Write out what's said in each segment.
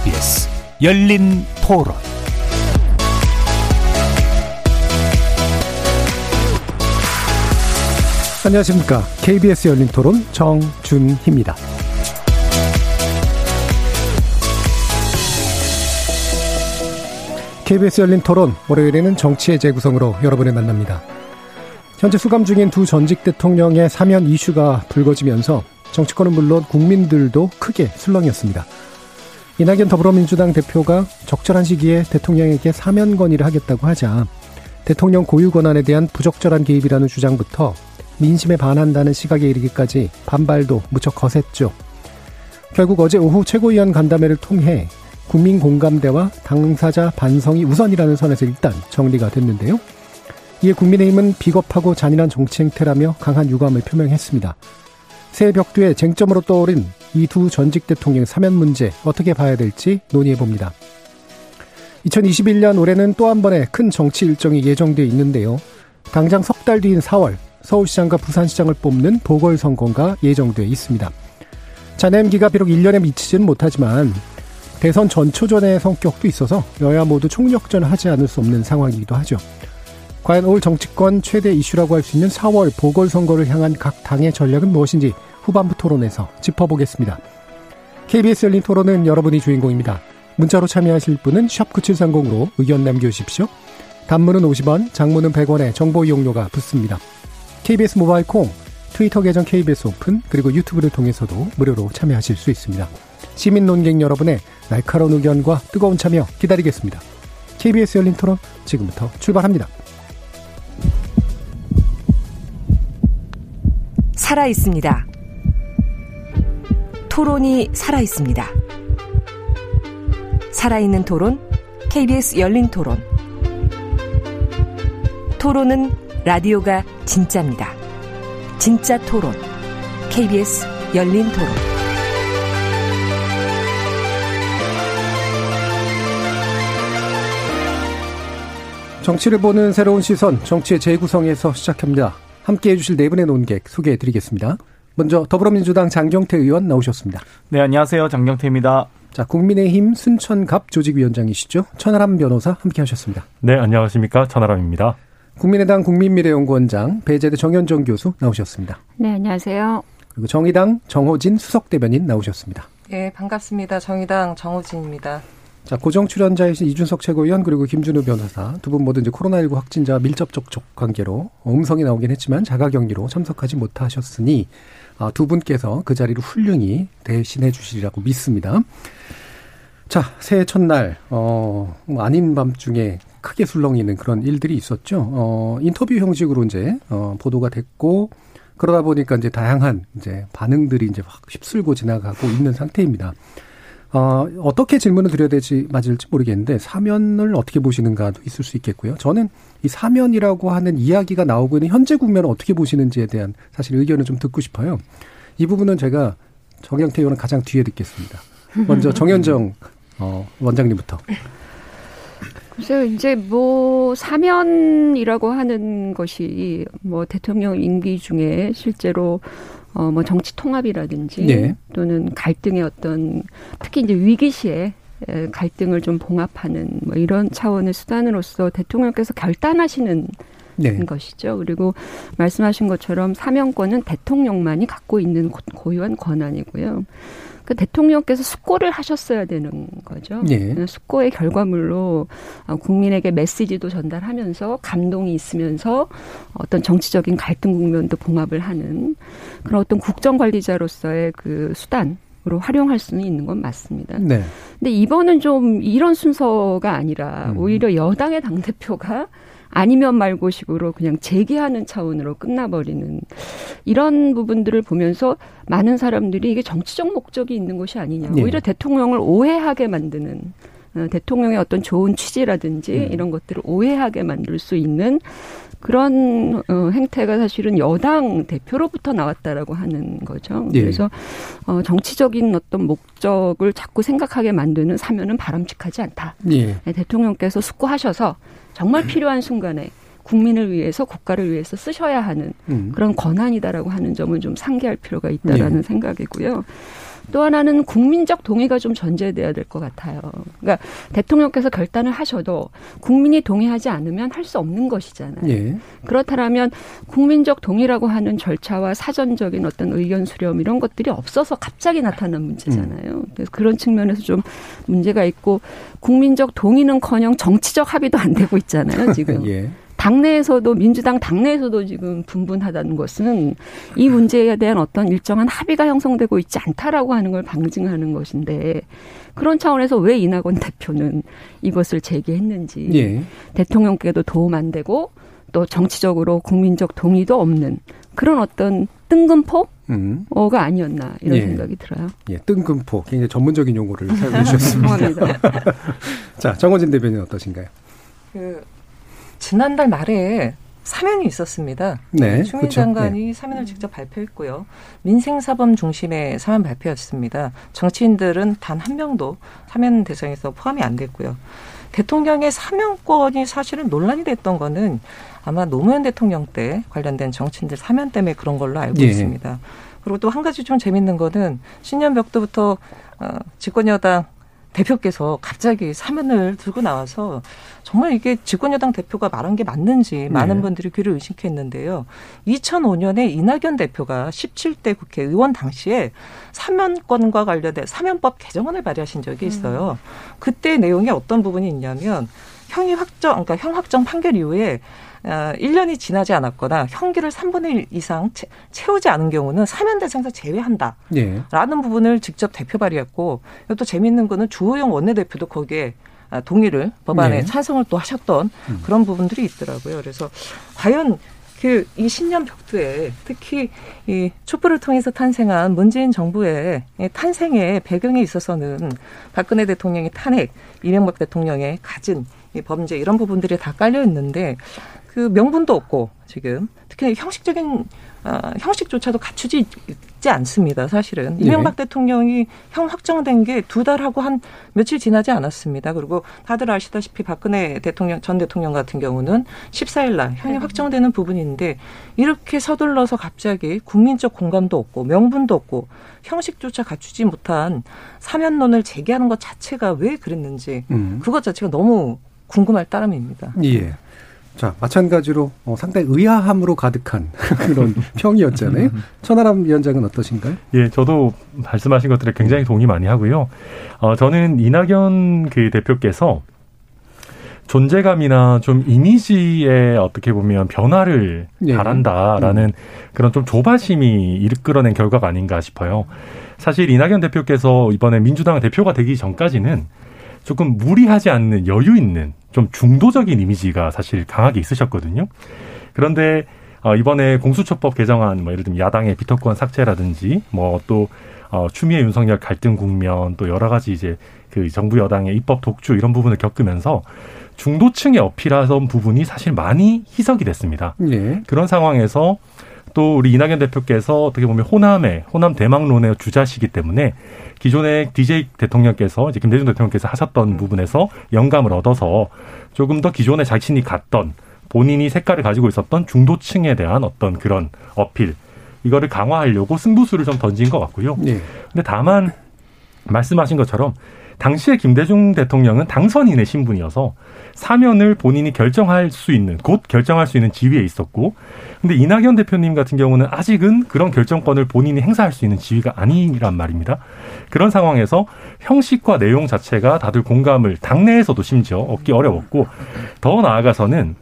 KBS 열린 토론 안녕하십니까. KBS 열린 토론 정준희입니다. KBS 열린 토론 월요일에는 정치의 재구성으로 여러분을 만납니다. 현재 수감 중인 두 전직 대통령의 사면 이슈가 불거지면서 정치권은 물론 국민들도 크게 술렁이었습니다. 이낙연 더불어민주당 대표가 적절한 시기에 대통령에게 사면 건의를 하겠다고 하자 대통령 고유 권한에 대한 부적절한 개입이라는 주장부터 민심에 반한다는 시각에 이르기까지 반발도 무척 거셌죠. 결국 어제 오후 최고위원 간담회를 통해 국민 공감대와 당사자 반성이 우선이라는 선에서 일단 정리가 됐는데요. 이에 국민의힘은 비겁하고 잔인한 정치 행태라며 강한 유감을 표명했습니다. 새 벽두에 쟁점으로 떠오른 이 두 전직 대통령 사면 문제 어떻게 봐야 될지 논의해 봅니다. 2021년 올해는 또 한 번의 큰 정치 일정이 예정돼 있는데요. 당장 석 달 뒤인 4월 서울시장과 부산시장을 뽑는 보궐선거가 예정돼 있습니다. 잔해기가 비록 1년에 미치지는 못하지만 대선 전초전의 성격도 있어서 여야 모두 총력전을 하지 않을 수 없는 상황이기도 하죠. 과연 올 정치권 최대 이슈라고 할 수 있는 4월 보궐선거를 향한 각 당의 전략은 무엇인지 후반부 토론에서 짚어보겠습니다. KBS 열린 토론은 여러분이 주인공입니다. 문자로 참여하실 분은 9730으로 의견 남겨주십시오. 단문은 50원, 장문은 100원에 정보 이용료가 붙습니다. KBS 모바일 콩, 트위터 계정 KBS 오픈, 그리고 유튜브를 통해서도 무료로 참여하실 수 있습니다. 시민 논객 여러분의 날카로운 의견과 뜨거운 참여 기다리겠습니다. KBS 열린 토론 지금부터 출발합니다. 살아 있습니다. 토론이 살아 있습니다. 살아있는 토론, KBS 열린 토론. 토론은 라디오가 진짜입니다. 진짜 토론, KBS 열린 토론. 정치를 보는 새로운 시선, 정치의 재구성에서 시작합니다. 함께 해 주실 네 분의 논객 소개해 드리겠습니다. 먼저 더불어민주당 장경태 의원 나오셨습니다. 네, 안녕하세요. 장경태입니다. 자, 국민의힘 순천갑 조직위원장이시죠. 천하람 변호사 함께 하셨습니다. 네, 안녕하십니까. 천하람입니다. 국민의당 국민미래연구원장 배재대 정현정 교수 나오셨습니다. 네, 안녕하세요. 그리고 정의당 정호진 수석 대변인 나오셨습니다. 네, 반갑습니다. 정의당 정호진입니다. 자, 고정 출연자이신 이준석 최고위원 그리고 김준우 변호사 두 분 모두 이제 코로나19 확진자 밀접 접촉 관계로 음성이 나오긴 했지만 자가 격리로 참석하지 못하셨으니 아, 두 분께서 그 자리를 훌륭히 대신해 주시리라고 믿습니다. 자, 새해 첫날, 어, 뭐 아닌 밤중에 크게 술렁이는 그런 일들이 있었죠. 어, 인터뷰 형식으로 이제, 어, 보도가 됐고, 그러다 보니까 이제 다양한 이제 반응들이 이제 확 휩쓸고 지나가고 있는 상태입니다. 어, 어떻게 질문을 드려야 될지 맞을지 모르겠는데 사면을 어떻게 보시는가도 있을 수 있겠고요. 저는 이 사면이라고 하는 이야기가 나오고 있는 현재 국면을 어떻게 보시는지에 대한 사실 의견을 좀 듣고 싶어요. 이 부분은 제가 정영태 의원은 가장 뒤에 듣겠습니다. 먼저 정현정 어, 원장님부터. 글쎄요, 이제 뭐 사면이라고 하는 것이 뭐 대통령 임기 중에 실제로 어, 뭐 정치 통합이라든지 네. 또는 갈등의 어떤 특히 이제 위기 시에 갈등을 좀 봉합하는 뭐 이런 차원의 수단으로서 대통령께서 결단하시는 네. 것이죠. 그리고 말씀하신 것처럼 사면권은 대통령만이 갖고 있는 고유한 권한이고요. 그 대통령께서 숙고를 하셨어야 되는 거죠. 네. 숙고의 결과물로 어, 국민에게 메시지도 전달하면서 감동이 있으면서 어떤 정치적인 갈등 국면도 봉합을 하는 그런 어떤 국정 관리자로서의 그 수단 으로 활용할 수는 있는 건 맞습니다. 네. 근데 이번은 좀 이런 순서가 아니라 음. 오히려 여당의 당 대표가 아니면 말고식으로 그냥 제기하는 차원으로 끝나버리는 이런 부분들을 보면서 많은 사람들이 이게 정치적 목적이 있는 것이 아니냐. 네. 오히려 대통령을 오해하게 만드는 어, 대통령의 어떤 좋은 취지라든지 음. 이런 것들을 오해하게 만들 수 있는 그런 어, 행태가 사실은 여당 대표로부터 나왔다라고 하는 거죠. 예. 그래서 어, 정치적인 어떤 목적을 자꾸 생각하게 만드는 사면은 바람직하지 않다. 예. 네, 대통령께서 숙고하셔서 정말 필요한 순간에 국민을 위해서 국가를 위해서 쓰셔야 하는 음. 그런 권한이다라고 하는 점은 좀 상기할 필요가 있다라는 네. 생각이고요. 또 하나는 국민적 동의가 좀 전제돼야 될 것 같아요. 그러니까 대통령께서 결단을 하셔도 국민이 동의하지 않으면 할 수 없는 것이잖아요. 예. 그렇다면 국민적 동의라고 하는 절차와 사전적인 어떤 의견 수렴 이런 것들이 없어서 갑자기 나타난 문제잖아요. 음. 그래서 그런 측면에서 좀 문제가 있고 국민적 동의는커녕 정치적 합의도 안 되고 있잖아요. 지금. 예. 당내에서도 민주당 당내에서도 지금 분분하다는 것은 이 문제에 대한 어떤 일정한 합의가 형성되고 있지 않다라고 하는 걸 방증하는 것인데 그런 차원에서 왜 이낙원 대표는 이것을 제기했는지 예. 대통령께도 도움 안 되고 또 정치적으로 국민적 동의도 없는 그런 어떤 뜬금포 음. 어가 아니었나 이런 예. 생각이 들어요. 예, 뜬금포 굉장히 전문적인 용어를 사용해 주셨습니다. 자, 정원진 대변인 어떠신가요? 그 지난달 말에 사면이 있었습니다. 네, 추미애 그렇죠. 장관이 네. 사면을 직접 발표했고요. 민생사범 중심의 사면 발표였습니다. 정치인들은 단 한 명도 사면 대상에서 포함이 안 됐고요. 대통령의 사면권이 사실은 논란이 됐던 거는 아마 노무현 대통령 때 관련된 정치인들 사면 때문에 그런 걸로 알고 예. 있습니다. 그리고 또 한 가지 좀 재밌는 거는 신년벽도부터 어, 집권여당 대표께서 갑자기 사면을 들고 나와서 정말 이게 집권여당 대표가 말한 게 맞는지 많은 네. 분들이 귀를 의식했는데요. 2005년에 이낙연 대표가 17대 국회의원 당시에 사면권과 관련된 사면법 개정안을 발의하신 적이 있어요. 음. 그때 내용이 어떤 부분이 있냐면 형이 확정, 그러니까 형 확정 판결 이후에 어, 1년이 지나지 않았거나 형기를 3분의 1 이상 채, 채우지 않은 경우는 사면 대상에서 제외한다. 예. 라는 부분을 직접 대표 발의했고 또 재미있는 거는 주호영 원내대표도 거기에 아, 동의를 법안에 네. 찬성을 또 하셨던 음. 그런 부분들이 있더라고요. 그래서 과연 그 이 신년 벽두에 특히 이 촛불을 통해서 탄생한 문재인 정부의 탄생의 배경에 있어서는 박근혜 대통령의 탄핵, 이명박 대통령의 가진 이 범죄 이런 부분들이 다 깔려 있는데 그 명분도 없고 지금 특히 형식적인 어, 형식조차도 갖추지 있지 않습니다. 사실은 네. 이명박 대통령이 형 확정된 게 두 달하고 한 며칠 지나지 않았습니다. 그리고 다들 아시다시피 박근혜 대통령 전 대통령 같은 경우는 14일 날 형이 네. 확정되는 부분인데 이렇게 서둘러서 갑자기 국민적 공감도 없고 명분도 없고 형식조차 갖추지 못한 사면론을 제기하는 것 자체가 왜 그랬는지 음. 그것 자체가 너무 궁금할 따름입니다. 예. 자, 마찬가지로 어, 상당히 의아함으로 가득한 그런 평이었잖아요. 천하람 위원장은 어떠신가요? 예, 저도 말씀하신 것들에 굉장히 동의 많이 하고요. 어, 저는 이낙연 그 대표께서 존재감이나 좀 이미지에 어떻게 보면 변화를 네. 바란다라는 음. 그런 좀 조바심이 이끌어낸 결과가 아닌가 싶어요. 사실 이낙연 대표께서 이번에 민주당 대표가 되기 전까지는 조금 무리하지 않는 여유 있는 좀 중도적인 이미지가 사실 강하게 있으셨거든요. 그런데 어, 이번에 공수처법 개정안, 뭐 예를 들면 야당의 비토권 삭제라든지, 뭐또 어, 추미애 윤석열 갈등 국면, 또 여러 가지 이제 그 정부 여당의 입법 독주 이런 부분을 겪으면서 중도층에 어필하던 부분이 사실 많이 희석이 됐습니다. 네. 그런 상황에서 또 우리 이낙연 대표께서 어떻게 보면 호남의 호남 대망론의 주자시기 때문에 기존의 DJ 대통령께서 이제 김대중 대통령께서 하셨던 음. 부분에서 영감을 얻어서 조금 더 기존에 자신이 갔던 본인이 색깔을 가지고 있었던 중도층에 대한 어떤 그런 어필 이거를 강화하려고 승부수를 좀 던진 것 같고요. 네. 근데 다만 말씀하신 것처럼 당시에 김대중 대통령은 당선인의 신분이어서 사면을 본인이 결정할 수 있는 곧 결정할 수 있는 지위에 있었고 근데 이낙연 대표님 같은 경우는 아직은 그런 결정권을 본인이 행사할 수 있는 지위가 아니란 말입니다. 그런 상황에서 형식과 내용 자체가 다들 공감을 당내에서도 심지어 얻기 어려웠고 더 나아가서는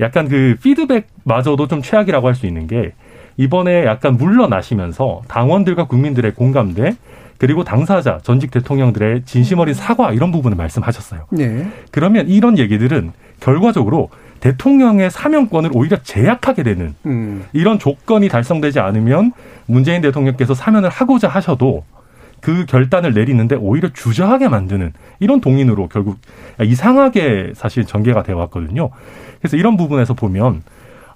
약간 그 피드백마저도 좀 최악이라고 할 수 있는 게 이번에 약간 물러나시면서 당원들과 국민들의 공감대 그리고 당사자 전직 대통령들의 진심 어린 사과 이런 부분을 말씀하셨어요. 네. 그러면 이런 얘기들은 결과적으로 대통령의 사명권을 오히려 제약하게 되는 음. 이런 조건이 달성되지 않으면 문재인 대통령께서 사면을 하고자 하셔도 그 결단을 내리는데 오히려 주저하게 만드는 이런 동인으로 결국 이상하게 사실 전개가 되어 왔거든요. 그래서 이런 부분에서 보면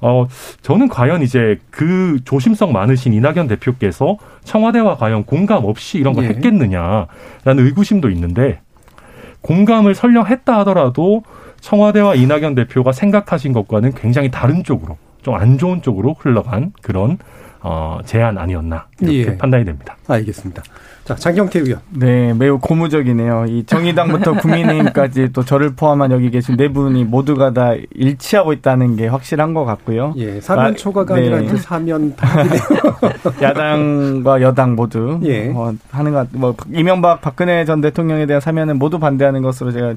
어, 저는 과연 이제 그 조심성 많으신 이낙연 대표께서 청와대와 과연 공감 없이 이런 걸 예. 했겠느냐라는 의구심도 있는데 공감을 설령 했다 하더라도 청와대와 이낙연 대표가 생각하신 것과는 굉장히 다른 쪽으로 좀 안 좋은 쪽으로 흘러간 그런 어, 제안 아니었나 이렇게 예. 판단이 됩니다. 알겠습니다. 자, 장경태 의원. 네, 매우 고무적이네요. 이 정의당부터 국민의힘까지 또 저를 포함한 여기 계신 네 분이 모두가 다 일치하고 있다는 게 확실한 것 같고요. 예, 사면 초과가 아, 네. 아니라 이제 사면 파기네요. 야당과 여당 모두 예. 어, 하는 것, 뭐 이명박 박근혜 전 대통령에 대한 사면은 모두 반대하는 것으로 제가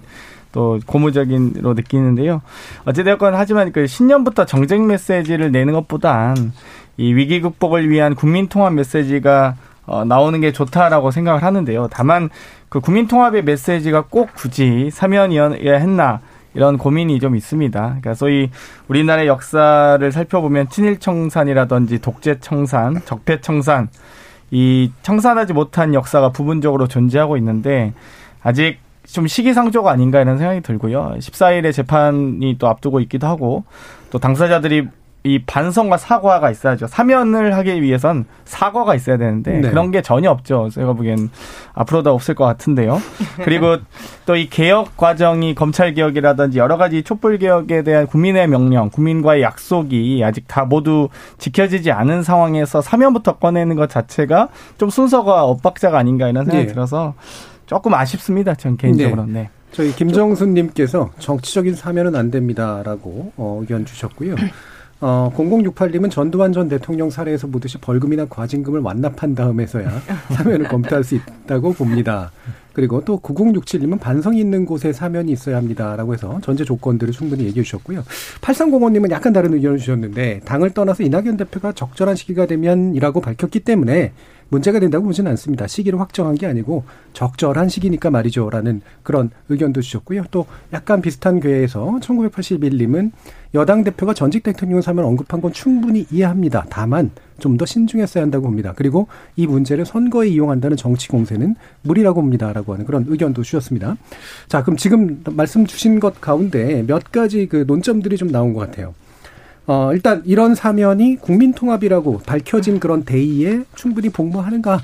또 고무적인로 느끼는데요. 어찌되었건 하지만 그 신년부터 정쟁 메시지를 내는 것보단 이 위기 극복을 위한 국민 통합 메시지가 어, 나오는 게 좋다라고 생각을 하는데요. 다만 그 국민 통합의 메시지가 꼭 굳이 사면이어야 했나 이런 고민이 좀 있습니다. 그러니까 소위 우리나라의 역사를 살펴보면 친일 청산이라든지 독재 청산, 적폐 청산 이 청산하지 못한 역사가 부분적으로 존재하고 있는데 아직 좀 시기상조가 아닌가 이런 생각이 들고요. 14일에 재판이 또 앞두고 있기도 하고 또 당사자들이 이 반성과 사과가 있어야죠. 사면을 하기 위해선 사과가 있어야 되는데 네. 그런 게 전혀 없죠. 제가 보기엔 앞으로도 없을 것 같은데요. 그리고 또 이 개혁 과정이 검찰 개혁이라든지 여러 가지 촛불 개혁에 대한 국민의 명령, 국민과의 약속이 아직 다 모두 지켜지지 않은 상황에서 사면부터 꺼내는 것 자체가 좀 순서가 엇박자가 아닌가 이런 생각이 네. 들어서 조금 아쉽습니다. 전 개인적으로. 네. 네. 저희 김정순 님께서 정치적인 사면은 안 됩니다라고 어, 의견 주셨고요. 어, 0068님은 전두환 전 대통령 사례에서 보듯이 벌금이나 과징금을 완납한 다음에서야 사면을 검토할 수 있다고 봅니다. 그리고 또 9067님은 반성이 있는 곳에 사면이 있어야 합니다라고 해서 전제 조건들을 충분히 얘기해 주셨고요. 8305님은 약간 다른 의견을 주셨는데 당을 떠나서 이낙연 대표가 적절한 시기가 되면이라고 밝혔기 때문에 문제가 된다고 보지는 않습니다. 시기를 확정한 게 아니고 적절한 시기니까 말이죠라는 그런 의견도 주셨고요. 또 약간 비슷한 궤에서 1981님은 여당 대표가 전직 대통령 사면 언급한 건 충분히 이해합니다. 다만 좀 더 신중했어야 한다고 봅니다. 그리고 이 문제를 선거에 이용한다는 정치 공세는 무리라고 봅니다라고 하는 그런 의견도 주셨습니다. 자, 그럼 지금 말씀 주신 것 가운데 몇 가지 그 논점들이 좀 나온 것 같아요. 어, 일단 이런 사면이 국민통합이라고 밝혀진 그런 대의에 충분히 복무하는가?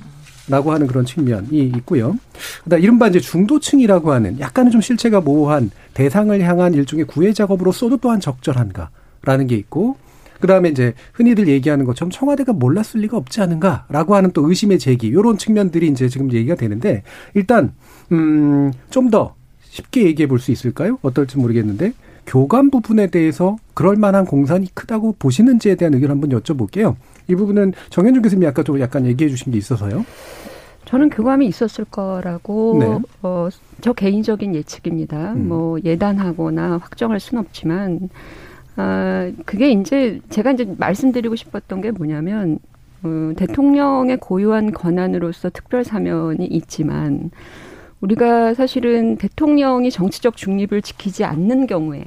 라고 하는 그런 측면이 있고요. 그다음 이른바 이제 중도층이라고 하는 약간은 좀 실체가 모호한 대상을 향한 일종의 구애 작업으로써도 또한 적절한가라는 게 있고 그다음에 이제 흔히들 얘기하는 것처럼 청와대가 몰랐을 리가 없지 않은가라고 하는 또 의심의 제기 요런 측면들이 이제 지금 얘기가 되는데 일단 음좀 더 쉽게 얘기해 볼 수 있을까요? 어떨지 모르겠는데 교감 부분에 대해서 그럴 만한 공산이 크다고 보시는지에 대한 의견 한번 여쭤볼게요. 이 부분은 정현준 교수님이 아까 좀 약간 얘기해 주신 게 있어서요. 저는 교감이 있었을 거라고 네. 어, 저 개인적인 예측입니다. 음. 뭐 예단하거나 확정할 수는 없지만 아 그게 이제 제가 이제 말씀드리고 싶었던 게 뭐냐면 어, 대통령의 고유한 권한으로서 특별 사면이 있지만 우리가 사실은 대통령이 정치적 중립을 지키지 않는 경우에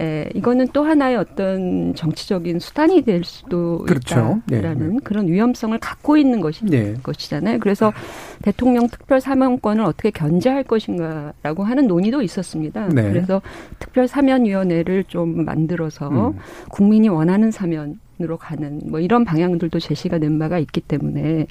예, 이거는 또 하나의 어떤 정치적인 수단이 될 수도 그렇죠. 있다라는 네. 그런 위험성을 갖고 있는 것이 네. 것이잖아요. 그래서 대통령 특별 사면권을 어떻게 견제할 것인가라고 하는 논의도 있었습니다. 네. 그래서 특별 사면위원회를 좀 만들어서 음. 국민이 원하는 사면으로 가는 뭐 이런 방향들도 제시가 된 바가 있기 때문에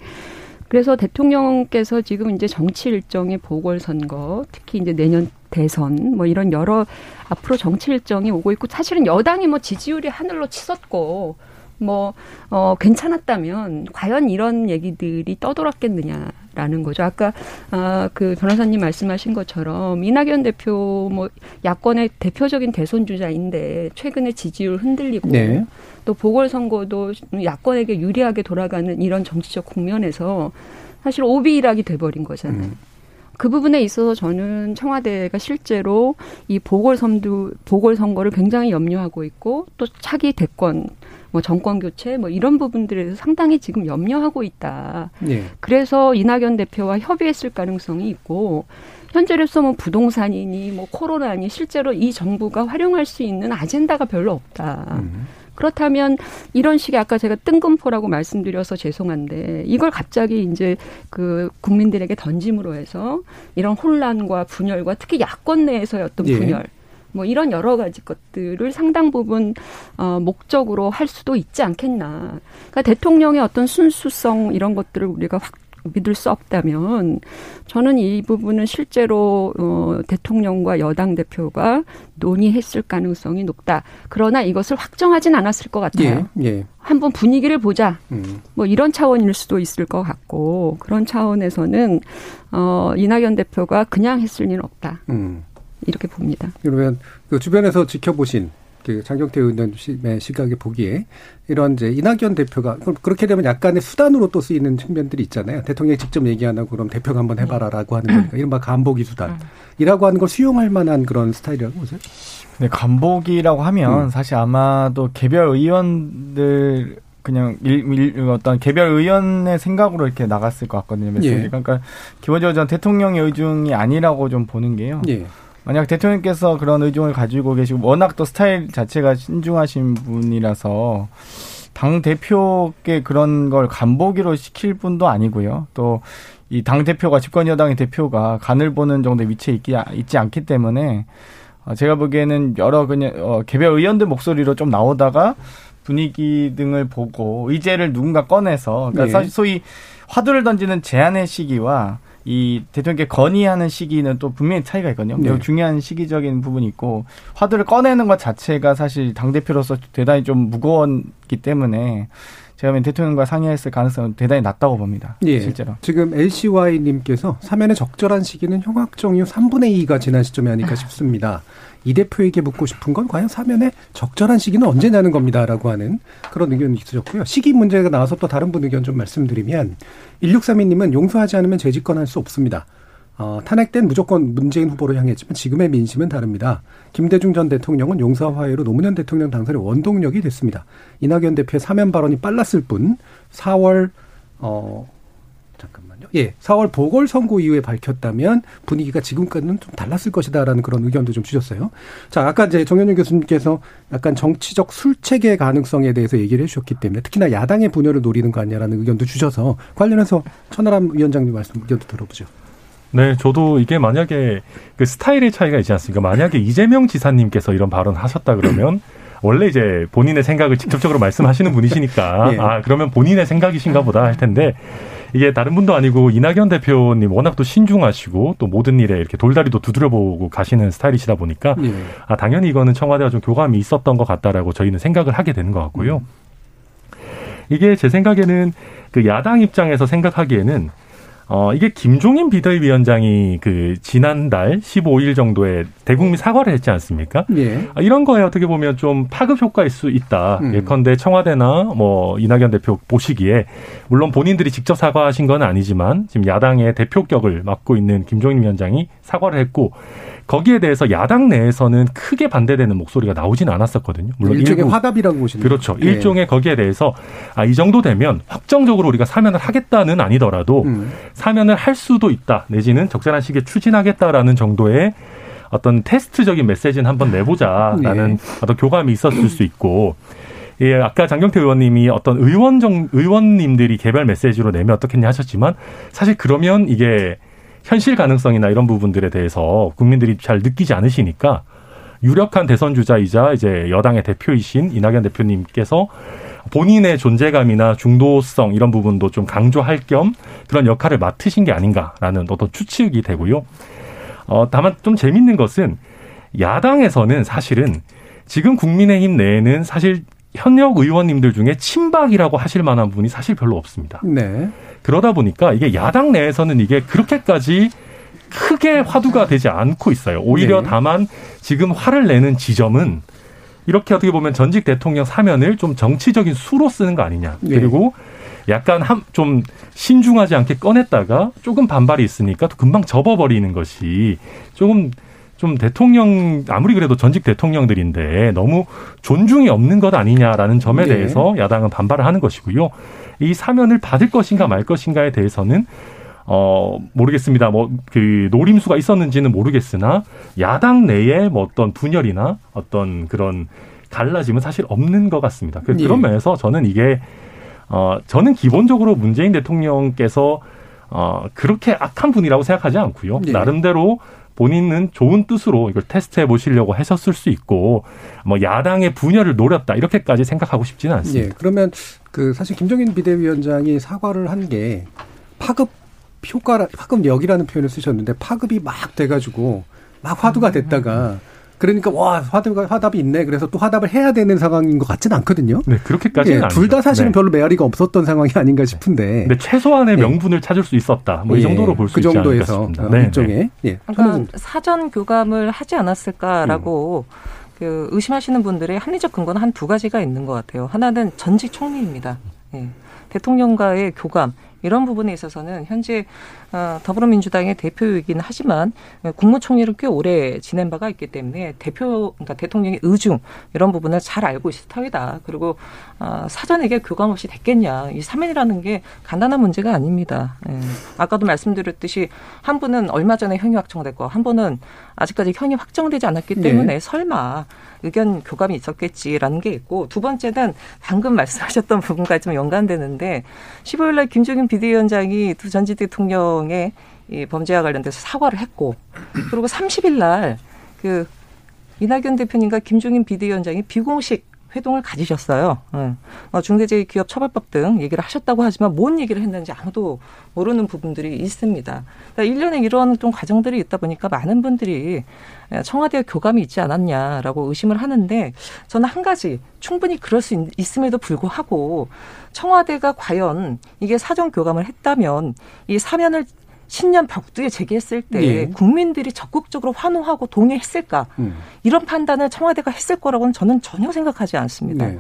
그래서 대통령께서 지금 이제 정치 일정의 보궐선거, 특히 이제 내년 대선, 뭐 이런 여러 앞으로 정치 일정이 오고 있고 사실은 여당이 뭐 지지율이 하늘로 치솟고 뭐, 어, 괜찮았다면 과연 이런 얘기들이 떠돌았겠느냐 라는 거죠. 아까, 아, 그 변호사님 말씀하신 것처럼 이낙연 대표 뭐 야권의 대표적인 대선 주자인데 최근에 지지율 흔들리고 네. 또 보궐선거도 야권에게 유리하게 돌아가는 이런 정치적 국면에서 사실 오비락이 돼버린 거잖아요. 음. 그 부분에 있어서 저는 청와대가 실제로 이 보궐선도 보궐선거를 굉장히 염려하고 있고 또 차기 대권 뭐 정권 교체 뭐 이런 부분들에 서 상당히 지금 염려하고 있다. 네. 그래서 이낙연 대표와 협의했을 가능성이 있고 현재로서 뭐 부동산이니 뭐 코로나니 실제로 이 정부가 활용할 수 있는 아젠다가 별로 없다. 음. 그렇다면 이런 식의 아까 제가 뜬금포라고 말씀드려서 죄송한데 이걸 갑자기 이제 그 국민들에게 던짐으로 해서 이런 혼란과 분열과 특히 야권 내에서의 어떤 예. 분열 뭐 이런 여러 가지 것들을 상당 부분 어 목적으로 할 수도 있지 않겠나. 그러니까 대통령의 어떤 순수성 이런 것들을 우리가 확 믿을 수 없다면 저는 이 부분은 실제로 어, 대통령과 여당 대표가 논의했을 가능성이 높다. 그러나 이것을 확정하진 않았을 것 같아요. 예, 예. 한번 분위기를 보자. 음. 뭐 이런 차원일 수도 있을 것 같고 그런 차원에서는 어 이낙연 대표가 그냥 했을 리는 없다. 음. 이렇게 봅니다. 그러면 그 주변에서 지켜보신 그 장경태 의원의 시각에 보기에 이런 이제 이낙연 대표가 그렇게 되면 약간의 수단으로 또 쓰이는 측면들이 있잖아요. 대통령이 직접 얘기 안 하고 그럼 대표가 한번 해봐라라고 하는 거니까 이른바 간보기 수단이라고 하는 걸 수용할 만한 그런 스타일이라고 보세요. 네, 간보기라고 하면 음. 사실 아마도 개별 의원들 그냥 일, 일, 어떤 개별 의원의 생각으로 이렇게 나갔을 것 같거든요. 메시지가. 예. 그러니까 기본적으로 전 대통령의 의중이 아니라고 좀 보는 게요. 예. 만약 대통령께서 그런 의중을 가지고 계시고 워낙 또 스타일 자체가 신중하신 분이라서 당 대표께 그런 걸 간보기로 시킬 분도 아니고요. 또 이 당 대표가 집권 여당의 대표가 간을 보는 정도의 위치에 있기 있지 않기 때문에 어, 제가 보기에는 여러 그냥 어, 개별 의원들 목소리로 좀 나오다가 분위기 등을 보고 의제를 누군가 꺼내서 그러니까 네. 사실 소위 화두를 던지는 제안의 시기와 이 대통령께 건의하는 시기는 또 분명히 차이가 있거든요. 매우 네. 중요한 시기적인 부분이 있고 화두를 꺼내는 것 자체가 사실 당 대표로서 대단히 좀 무거웠기 때문에 제가 보면 대통령과 상의했을 가능성은 대단히 낮다고 봅니다. 예. 실제로. 지금 LCY님께서 사면의 적절한 시기는 형학정 이후 3분의 2가 지난 시점이 아닐까 싶습니다. 이 대표에게 묻고 싶은 건 과연 사면의 적절한 시기는 언제냐는 겁니다라고 하는 그런 의견이 있으셨고요. 시기 문제가 나와서 또 다른 분 의견 좀 말씀드리면 1632님은 용서하지 않으면 재집권할 수 없습니다. 어, 탄핵된 무조건 문재인 후보로 향했지만 지금의 민심은 다릅니다. 김대중 전 대통령은 용사 화해로 노무현 대통령 당선의 원동력이 됐습니다. 이낙연 대표의 사면 발언이 빨랐을 뿐 4월 어. 예, 4월 보궐선거 이후에 밝혔다면 분위기가 지금까지는 좀 달랐을 것이다라는 그런 의견도 좀 주셨어요. 자, 아까 이제 정현준 교수님께서 약간 정치적 술책의 가능성에 대해서 얘기를 해주셨기 때문에 특히나 야당의 분열을 노리는 거 아니냐라는 의견도 주셔서 관련해서 천하람 위원장님 말씀 의견도 들어보죠. 네, 저도 이게 만약에 그 스타일의 차이가 있지 않습니까? 만약에 이재명 지사님께서 이런 발언 하셨다 그러면 원래 이제 본인의 생각을 직접적으로 말씀하시는 분이시니까 예. 아 그러면 본인의 생각이신가 보다 할 텐데 이게 다른 분도 아니고 이낙연 대표님 워낙 또 신중하시고 또 모든 일에 이렇게 돌다리도 두드려보고 가시는 스타일이시다 보니까 예. 아 당연히 이거는 청와대와 좀 교감이 있었던 것 같다라고 저희는 생각을 하게 되는 것 같고요. 음. 이게 제 생각에는 그 야당 입장에서 생각하기에는 어, 이게 김종인 비대위원장이 그 지난달 15일 정도에 대국민 사과를 했지 않습니까? 예. 아, 이런 거에 어떻게 보면 좀 파급 효과일 수 있다. 음. 예컨대 청와대나 뭐 이낙연 대표 보시기에 물론 본인들이 직접 사과하신 건 아니지만 지금 야당의 대표격을 맡고 있는 김종인 위원장이 사과를 했고 거기에 대해서 야당 내에서는 크게 반대되는 목소리가 나오지는 않았었거든요. 물론 일종의 일부, 화답이라고 보시는 그렇죠. 네. 일종의 거기에 대해서 아, 이 정도 되면 확정적으로 우리가 사면을 하겠다는 아니더라도 음. 사면을 할 수도 있다. 내지는 적절한 시기에 추진하겠다라는 정도의 어떤 테스트적인 메시지는 한번 내보자라는 네. 어떤 교감이 있었을 수 있고 예, 아까 장경태 의원님이 어떤 의원 정 의원님들이 개별 메시지로 내면 어떻겠냐 하셨지만 사실 그러면 이게 현실 가능성이나 이런 부분들에 대해서 국민들이 잘 느끼지 않으시니까 유력한 대선 주자이자 이제 여당의 대표이신 이낙연 대표님께서 본인의 존재감이나 중도성 이런 부분도 좀 강조할 겸 그런 역할을 맡으신 게 아닌가라는 어떤 추측이 되고요. 어, 다만 좀 재밌는 것은 야당에서는 사실은 지금 국민의힘 내에는 사실 현역 의원님들 중에 친박이라고 하실 만한 분이 사실 별로 없습니다. 네. 그러다 보니까 이게 야당 내에서는 이게 그렇게까지 크게 화두가 되지 않고 있어요. 오히려 네. 다만 지금 화를 내는 지점은 이렇게 어떻게 보면 전직 대통령 사면을 좀 정치적인 수로 쓰는 거 아니냐. 네. 그리고 약간 한, 좀 신중하지 않게 꺼냈다가 조금 반발이 있으니까 또 금방 접어버리는 것이 조금 좀 대통령 아무리 그래도 전직 대통령들인데 너무 존중이 없는 것 아니냐라는 점에 네. 대해서 야당은 반발을 하는 것이고요. 이 사면을 받을 것인가 말 것인가에 대해서는 어 모르겠습니다. 뭐 그 노림수가 있었는지는 모르겠으나 야당 내에 뭐 어떤 분열이나 어떤 그런 갈라짐은 사실 없는 것 같습니다. 그, 예. 그런 면에서 저는 이게 어 저는 기본적으로 문재인 대통령께서 어 그렇게 악한 분이라고 생각하지 않고요. 예. 나름대로 본인은 좋은 뜻으로 이걸 테스트해 보시려고 하셨을 수 있고 뭐 야당의 분열을 노렸다 이렇게까지 생각하고 싶지는 않습니다. 예, 그러면 그 사실 김종인 비대위원장이 사과를 한 게 파급 효과라 파급력이라는 표현을 쓰셨는데 파급이 막 돼가지고 막 화두가 됐다가 그러니까 와 화답 화답이 있네. 그래서 또 화답을 해야 되는 상황인 것 같지는 않거든요. 네, 그렇게까지는 예, 둘다 사실은 네. 별로 메아리가 없었던 상황이 아닌가 싶은데. 네, 최소한의 네. 명분을 찾을 수 있었다. 뭐이 예, 정도로 볼수 그 있지 정도에서 어, 네, 일종의 예. 그러니까 사전 교감을 하지 않았을까라고 음. 그 의심하시는 분들의 합리적 근거는 한 두 가지가 있는 것 같아요. 하나는 전직 총리입니다. 예. 대통령과의 교감 이런 부분에 있어서는 현재 어, 더불어민주당의 대표이긴 하지만 국무총리를 꽤 오래 지낸 바가 있기 때문에 대표 그러니까 대통령의 의중 이런 부분을 잘 알고 있을 터이다. 그리고 어, 사전 에게 교감 없이 됐겠냐. 이 사면이라는 게 간단한 문제가 아닙니다. 예. 아까도 말씀드렸듯이 한 분은 얼마 전에 형이 확정됐고 한 분은 아직까지 형이 확정되지 않았기 네. 때문에 네. 설마 의견 교감이 있었겠지라는 게 있고 두 번째는 방금 말씀하셨던 부분과 좀 연관되는데 15일 날 김종인 비대위원장이 두 전직 대통령의 이 범죄와 관련돼서 사과를 했고 그리고 30일 날 그 이낙연 대표님과 김종인 비대위원장이 비공식 회동을 가지셨어요. 응. 어, 중대재해기업 처벌법 등 얘기를 하셨다고 하지만 뭔 얘기를 했는지 아무도 모르는 부분들이 있습니다. 그러니까 1년에 이런 좀 과정들이 있다 보니까 많은 분들이 청와대와 교감이 있지 않았냐라고 의심을 하는데 저는 한 가지 충분히 그럴 수 있, 음에도 불구하고 청와대가 과연 이게 사전 교감을 했다면 이 사면을 신년 벽두에 제기했을 때 예. 국민들이 적극적으로 환호하고 동의했을까 음. 이런 판단을 청와대가 했을 거라고는 저는 전혀 생각하지 않습니다. 네.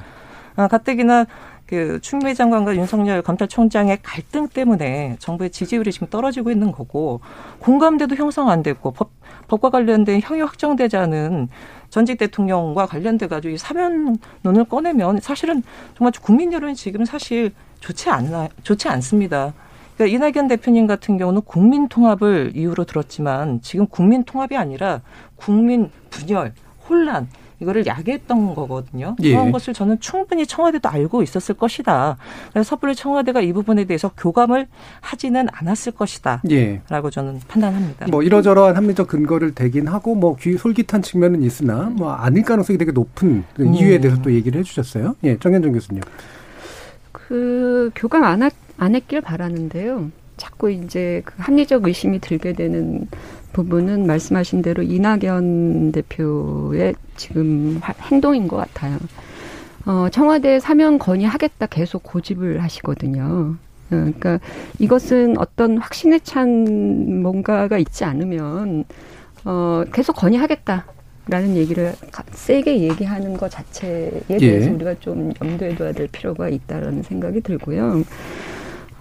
아, 가뜩이나 그 추미애 장관과 윤석열 검찰총장의 갈등 때문에 정부의 지지율이 지금 떨어지고 있는 거고 공감대도 형성 안 됐고 법, 법과 관련된 형이 확정되지 않은 전직 대통령과 관련돼 가지고 이 사면론을 꺼내면 사실은 정말 국민 여론이 지금 사실 좋지 않나 좋지 않습니다. 그러니까 이낙연 대표님 같은 경우는 국민 통합을 이유로 들었지만 지금 국민 통합이 아니라 국민 분열, 혼란 이거를 야기했던 거거든요. 예. 그런 것을 저는 충분히 청와대도 알고 있었을 것이다. 그래서 섣불리 청와대가 이 부분에 대해서 교감을 하지는 않았을 것이다. 예. 라고 저는 판단합니다. 뭐 이러저러한 합리적 근거를 대긴 하고 뭐 솔깃한 측면은 있으나 뭐 아닐 가능성이 되게 높은 음. 이유에 대해서 또 얘기를 해 주셨어요. 예, 정현정 교수님. 그 교감 안, 하, 안 했길 바라는데요. 자꾸 이제 그 합리적 의심이 들게 되는 부분은 말씀하신 대로 이낙연 대표의 지금 행동인 것 같아요. 어, 청와대 사면 건의하겠다 계속 고집을 하시거든요. 어, 그러니까 이것은 어떤 확신에 찬 뭔가가 있지 않으면 어, 계속 건의하겠다. 라는 얘기를 세게 얘기하는 것 자체에 대해서 예. 우리가 좀 염두에 둬야 될 필요가 있다라는 생각이 들고요.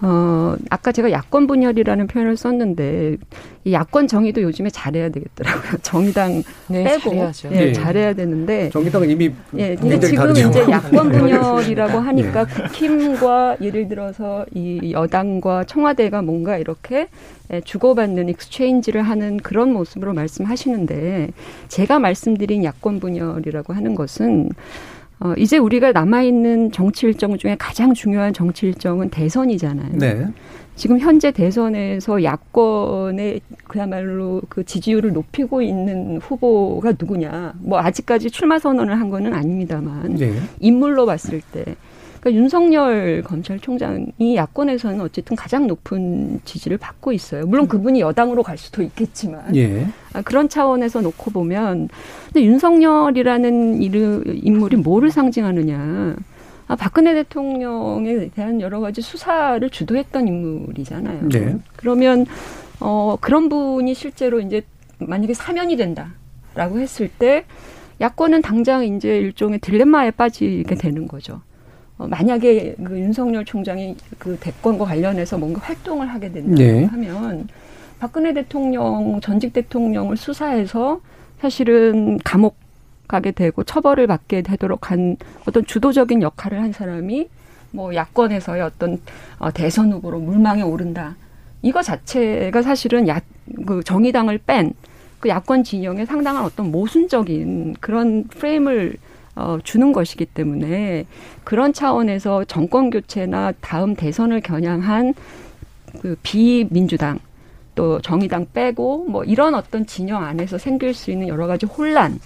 어, 아까 제가 야권 분열이라는 표현을 썼는데 이 야권 정의도 요즘에 잘해야 되겠더라고요. 정의당 네, 빼고 잘해야죠. 예, 네. 잘해야 되는데 정의당은 이미 예, 근데 지금 다르죠. 이제 야권 분열이라고 하니까 네. 국힘과 예를 들어서 이 여당과 청와대가 뭔가 이렇게 예, 주고받는 exchange를 하는 그런 모습으로 말씀하시는데 제가 말씀드린 야권 분열이라고 하는 것은 어, 이제 우리가 남아있는 정치 일정 중에 가장 중요한 정치 일정은 대선이잖아요. 네. 지금 현재 대선에서 야권의 그야말로 그 지지율을 높이고 있는 후보가 누구냐. 뭐 아직까지 출마 선언을 한 거는 아닙니다만 네. 인물로 봤을 때 그러니까 윤석열 검찰총장이 야권에서는 어쨌든 가장 높은 지지를 받고 있어요. 물론 그분이 여당으로 갈 수도 있겠지만 예. 아, 그런 차원에서 놓고 보면 근데 윤석열이라는 이름, 인물이 뭐를 상징하느냐? 아, 박근혜 대통령에 대한 여러 가지 수사를 주도했던 인물이잖아요. 네. 그러면 어 그런 분이 실제로 이제 만약에 사면이 된다라고 했을 때 야권은 당장 이제 일종의 딜레마에 빠지게 되는 거죠. 어, 만약에 그 윤석열 총장이 그 대권과 관련해서 뭔가 활동을 하게 된다 네. 하면 박근혜 대통령 전직 대통령을 수사해서 사실은 감옥 가게 되고 처벌을 받게 되도록 한 어떤 주도적인 역할을 한 사람이 뭐 야권에서의 어떤 어, 대선 후보로 물망에 오른다. 이거 자체가 사실은 야, 그 정의당을 뺀 그 야권 진영에 상당한 어떤 모순적인 그런 프레임을 어, 주는 것이기 때문에 그런 차원에서 정권 교체나 다음 대선을 겨냥한 그 비민주당 또 정의당 빼고 뭐 이런 어떤 진영 안에서 생길 수 있는 여러 가지 혼란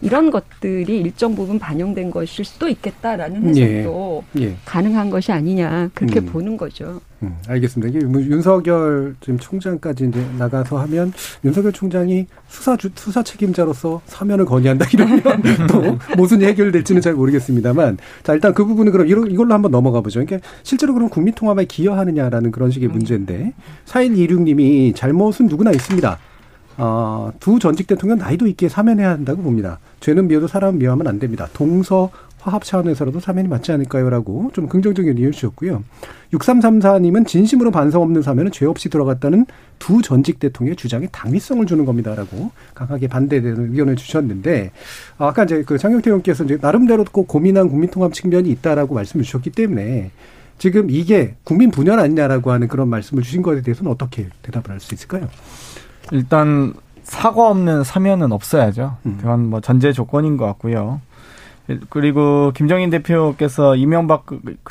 이런 것들이 일정 부분 반영된 것일 수도 있겠다라는 해석도 예. 예. 가능한 것이 아니냐 그렇게 음. 보는 거죠. 음, 알겠습니다. 이게 뭐 윤석열 지금 총장까지 이제 나가서 하면 윤석열 총장이 수사 주, 수사 책임자로서 사면을 건의한다 이러면 또 무슨 해결될지는 잘 모르겠습니다만 자 일단 그 부분은 그럼 이로, 이걸로 한번 넘어가 보죠. 그러니까 실제로 그럼 국민 통합에 기여하느냐라는 그런 식의 문제인데 4126님이 잘못은 누구나 있습니다. 어, 두 전직 대통령 나이도 있게 사면해야 한다고 봅니다. 죄는 미워도 사람은 미워하면 안 됩니다. 동서 화합 차원에서라도 사면이 맞지 않을까요?라고 좀 긍정적인 의견 주셨고요. 6334님은 진심으로 반성 없는 사면은 죄 없이 들어갔다는 두 전직 대통령의 주장에 당위성을 주는 겁니다라고 강하게 반대되는 의견을 주셨는데 아까 이제 그 장경태 의원께서 이제 나름대로 꼭 고민한 국민통합 측면이 있다라고 말씀을 주셨기 때문에 지금 이게 국민 분열 아니냐라고 하는 그런 말씀을 주신 것에 대해서는 어떻게 대답을 할 수 있을까요? 일단 사과 없는 사면은 없어야죠. 음. 그건 뭐 전제 조건인 것 같고요. 그리고 김정인 대표께서 이명박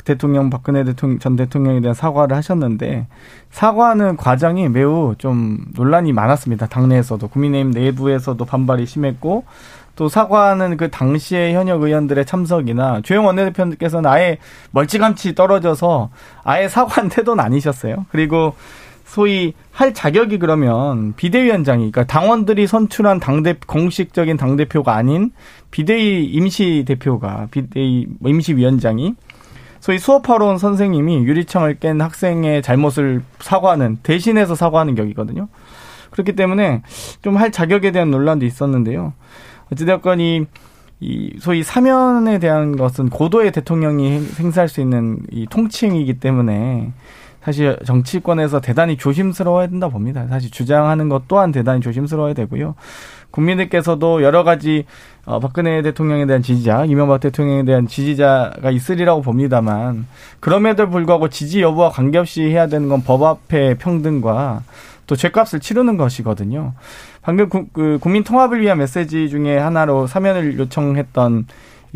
대통령, 박근혜 대통령, 전 대통령에 대한 사과를 하셨는데 사과하는 과정이 매우 좀 논란이 많았습니다. 당내에서도 국민의힘 내부에서도 반발이 심했고 또 사과하는 그 당시의 현역 의원들의 참석이나 조영 원내대표님께서는 아예 멀찌감치 떨어져서 아예 사과한 태도는 아니셨어요. 그리고 소위 할 자격이 그러면 비대위원장이 그러니까 당원들이 선출한 당대 공식적인 당 대표가 아닌 비대위 임시 대표가 비대위 뭐 임시 위원장이 소위 수업하러 온 선생님이 유리창을 깬 학생의 잘못을 사과하는 대신해서 사과하는 격이거든요. 그렇기 때문에 좀 할 자격에 대한 논란도 있었는데요. 어찌되었건 이, 이 소위 사면에 대한 것은 고도의 대통령이 행사할 수 있는 이 통칭이기 때문에 사실 정치권에서 대단히 조심스러워야 된다 봅니다. 사실 주장하는 것 또한 대단히 조심스러워야 되고요. 국민들께서도 여러 가지 어, 박근혜 대통령에 대한 지지자, 이명박 대통령에 대한 지지자가 있으리라고 봅니다만 그럼에도 불구하고 지지 여부와 관계없이 해야 되는 건 법 앞의 평등과 또 죄값을 치르는 것이거든요. 방금 구, 그 국민 통합을 위한 메시지 중에 하나로 사면을 요청했던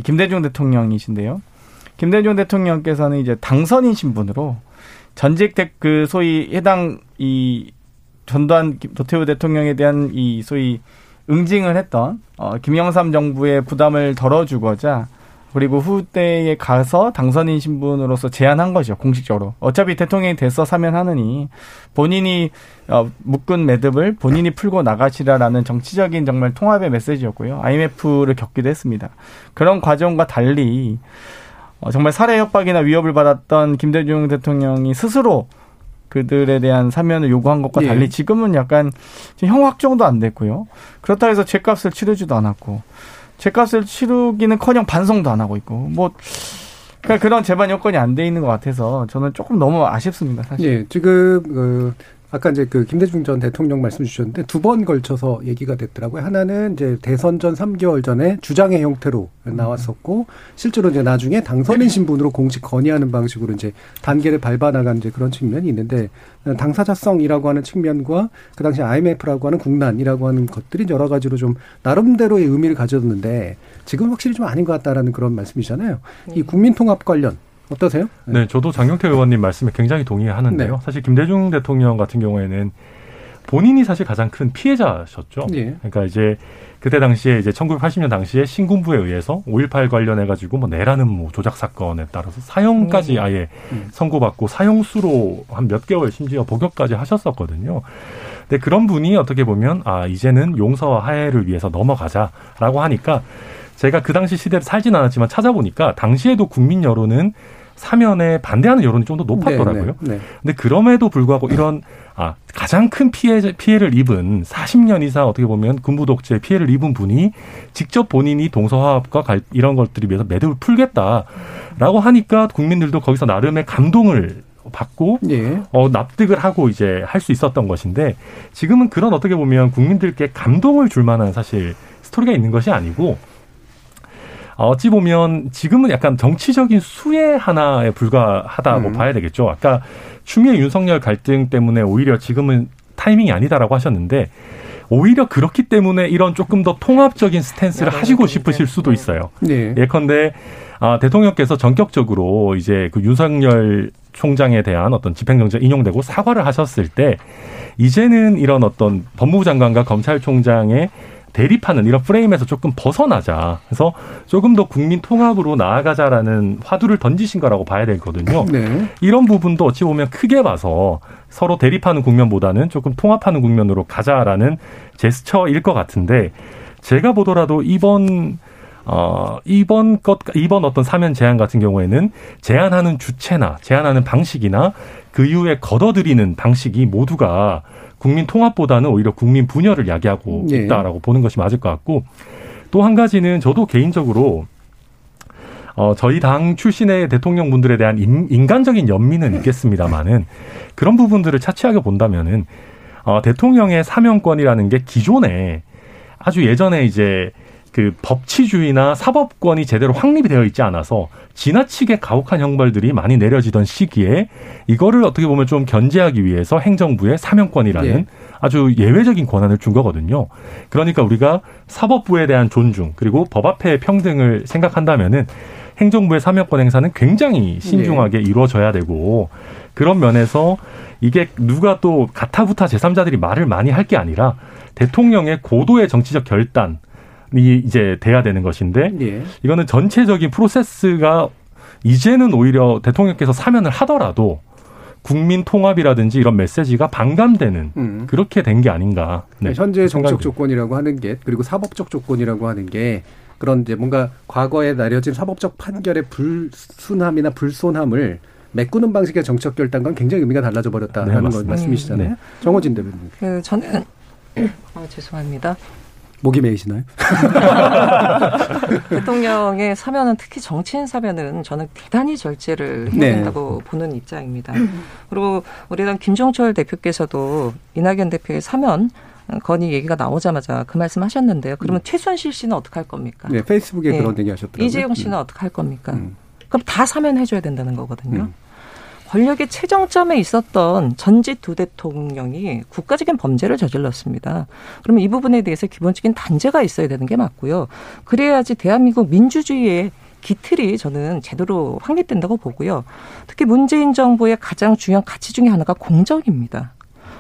김대중 대통령이신데요. 김대중 대통령께서는 이제 당선인 신분으로 전직 그 소위 해당 이 전두환 도태우 대통령에 대한 이 소위 응징을 했던 어 김영삼 정부의 부담을 덜어주고자 그리고 후대에 가서 당선인 신분으로서 제안한 거죠 공식적으로. 어차피 대통령이 돼서 사면하느니 본인이 어, 묶은 매듭을 본인이 풀고 나가시라라는 정치적인 정말 통합의 메시지였고요. IMF를 겪기도 했습니다. 그런 과정과 달리 어, 정말 살해 협박이나 위협을 받았던 김대중 대통령이 스스로 그들에 대한 사면을 요구한 것과 예. 달리 지금은 약간 형 확정도 안 됐고요. 그렇다 해서 죄값을 치르지도 않았고 죄값을 치르기는커녕 반성도 안 하고 있고 뭐 그러니까 그런 재반 여건이 안 돼 있는 것 같아서 저는 조금 너무 아쉽습니다 사실. 예, 지금 그 아까 이제 그 김대중 전 대통령 말씀 주셨는데 두 번 걸쳐서 얘기가 됐더라고요. 하나는 이제 대선 전 3개월 전에 주장의 형태로 나왔었고 실제로 이제 나중에 당선인 신분으로 공식 건의하는 방식으로 이제 단계를 밟아 나간 이제 그런 측면이 있는데 당사자성이라고 하는 측면과 그 당시 IMF라고 하는 국난이라고 하는 것들이 여러 가지로 좀 나름대로의 의미를 가졌는데 지금 확실히 좀 아닌 것 같다라는 그런 말씀이잖아요. 이 국민 통합 관련 어떠세요? 네, 네 저도 장경태 의원님 말씀에 굉장히 동의하는데요. 네. 사실 김대중 대통령 같은 경우에는 본인이 사실 가장 큰 피해자셨죠. 네. 그러니까 이제 그때 당시에 이제 1980년 당시에 신군부에 의해서 5.18 관련해 가지고 뭐 내라는 뭐 조작 사건에 따라서 사형까지 음. 아예 음. 선고받고 사형수로 한 몇 개월 심지어 복역까지 하셨었거든요. 근데 그런 분이 어떻게 보면 아 이제는 용서와 화해를 위해서 넘어가자라고 하니까 제가 그 당시 시대를 살진 않았지만 찾아보니까 당시에도 국민 여론은 사면에 반대하는 여론이 좀 더 높았더라고요. 네, 네, 네. 근데 그럼에도 불구하고 이런 아 가장 큰 피해 피해를 입은 40년 이상 어떻게 보면 군부 독재 피해를 입은 분이 직접 본인이 동서화합과 이런 것들이 위해서 매듭을 풀겠다라고 하니까 국민들도 거기서 나름의 감동을 받고 예. 어 납득을 하고 이제 할 수 있었던 것인데 지금은 그런 어떻게 보면 국민들께 감동을 줄 만한 사실 스토리가 있는 것이 아니고 어찌 보면 지금은 약간 정치적인 수혜 하나에 불과하다고 음. 봐야 되겠죠. 아까 추미애 윤석열 갈등 때문에 오히려 지금은 타이밍이 아니다라고 하셨는데 오히려 그렇기 때문에 이런 조금 더 통합적인 스탠스를 하시고 싶으실 수도 있어요. 네. 예컨대 아, 대통령께서 전격적으로 이제 그 윤석열 총장에 대한 어떤 집행정지 인용되고 사과를 하셨을 때 이제는 이런 어떤 법무부 장관과 검찰총장의 대립하는 이런 프레임에서 조금 벗어나자. 그래서 조금 더 국민 통합으로 나아가자라는 화두를 던지신 거라고 봐야 되거든요. 네. 이런 부분도 어찌 보면 크게 봐서 서로 대립하는 국면보다는 조금 통합하는 국면으로 가자라는 제스처일 것 같은데 제가 보더라도 이번 어, 이번 것, 이번 어떤 사면 제안 같은 경우에는 제안하는 주체나 제안하는 방식이나 그 이후에 걷어들이는 방식이 모두가 국민 통합보다는 오히려 국민 분열을 야기하고 네. 있다라고 보는 것이 맞을 것 같고 또 한 가지는 저도 개인적으로 어, 저희 당 출신의 대통령 분들에 대한 인, 인간적인 연민은 있겠습니다만은 그런 부분들을 차치하게 본다면은 어, 대통령의 사명권이라는 게 기존에 아주 예전에 이제 그 법치주의나 사법권이 제대로 확립이 되어 있지 않아서 지나치게 가혹한 형벌들이 많이 내려지던 시기에 이거를 어떻게 보면 좀 견제하기 위해서 행정부의 사명권이라는 예. 아주 예외적인 권한을 준 거거든요. 그러니까 우리가 사법부에 대한 존중 그리고 법 앞에 평등을 생각한다면은 행정부의 사명권 행사는 굉장히 신중하게 네. 이루어져야 되고 그런 면에서 이게 누가 또 가타부타 제3자들이 말을 많이 할 게 아니라 대통령의 고도의 정치적 결단 이 이제 돼야 되는 것인데 예. 이거는 전체적인 프로세스가 이제는 오히려 대통령께서 사면을 하더라도 국민 통합이라든지 이런 메시지가 반감되는 음. 그렇게 된 게 아닌가. 네. 현재 정치적 조건이라고 하는 게 그리고 사법적 조건이라고 하는 게 그런 이제 뭔가 과거에 내려진 사법적 판결의 불순함이나 불손함을 메꾸는 방식의 정책 결단과는 굉장히 의미가 달라져 버렸다는 네, 말씀이시잖아요. 네. 정호진 대변인. 그 저는 아, 죄송합니다. 목이 메이시나요? 대통령의 사면은 특히 정치인 사면은 저는 대단히 절제를 해야 네. 된다고 네. 보는 입장입니다. 그리고 우리 당 김종철 대표께서도 이낙연 대표의 사면 건의 얘기가 나오자마자 그 말씀 하셨는데요. 그러면 음. 최순실 씨는 어떻게 할 겁니까? 네, 페이스북에 네. 그런 얘기 하셨더라고요. 이재용 씨는 음. 어떻게 할 겁니까? 음. 그럼 다 사면해줘야 된다는 거거든요. 음. 권력의 최정점에 있었던 전직 두 대통령이 국가적인 범죄를 저질렀습니다. 그러면 이 부분에 대해서 기본적인 단죄가 있어야 되는 게 맞고요. 그래야지 대한민국 민주주의의 기틀이 저는 제대로 확립된다고 보고요. 특히 문재인 정부의 가장 중요한 가치 중의 하나가 공정입니다.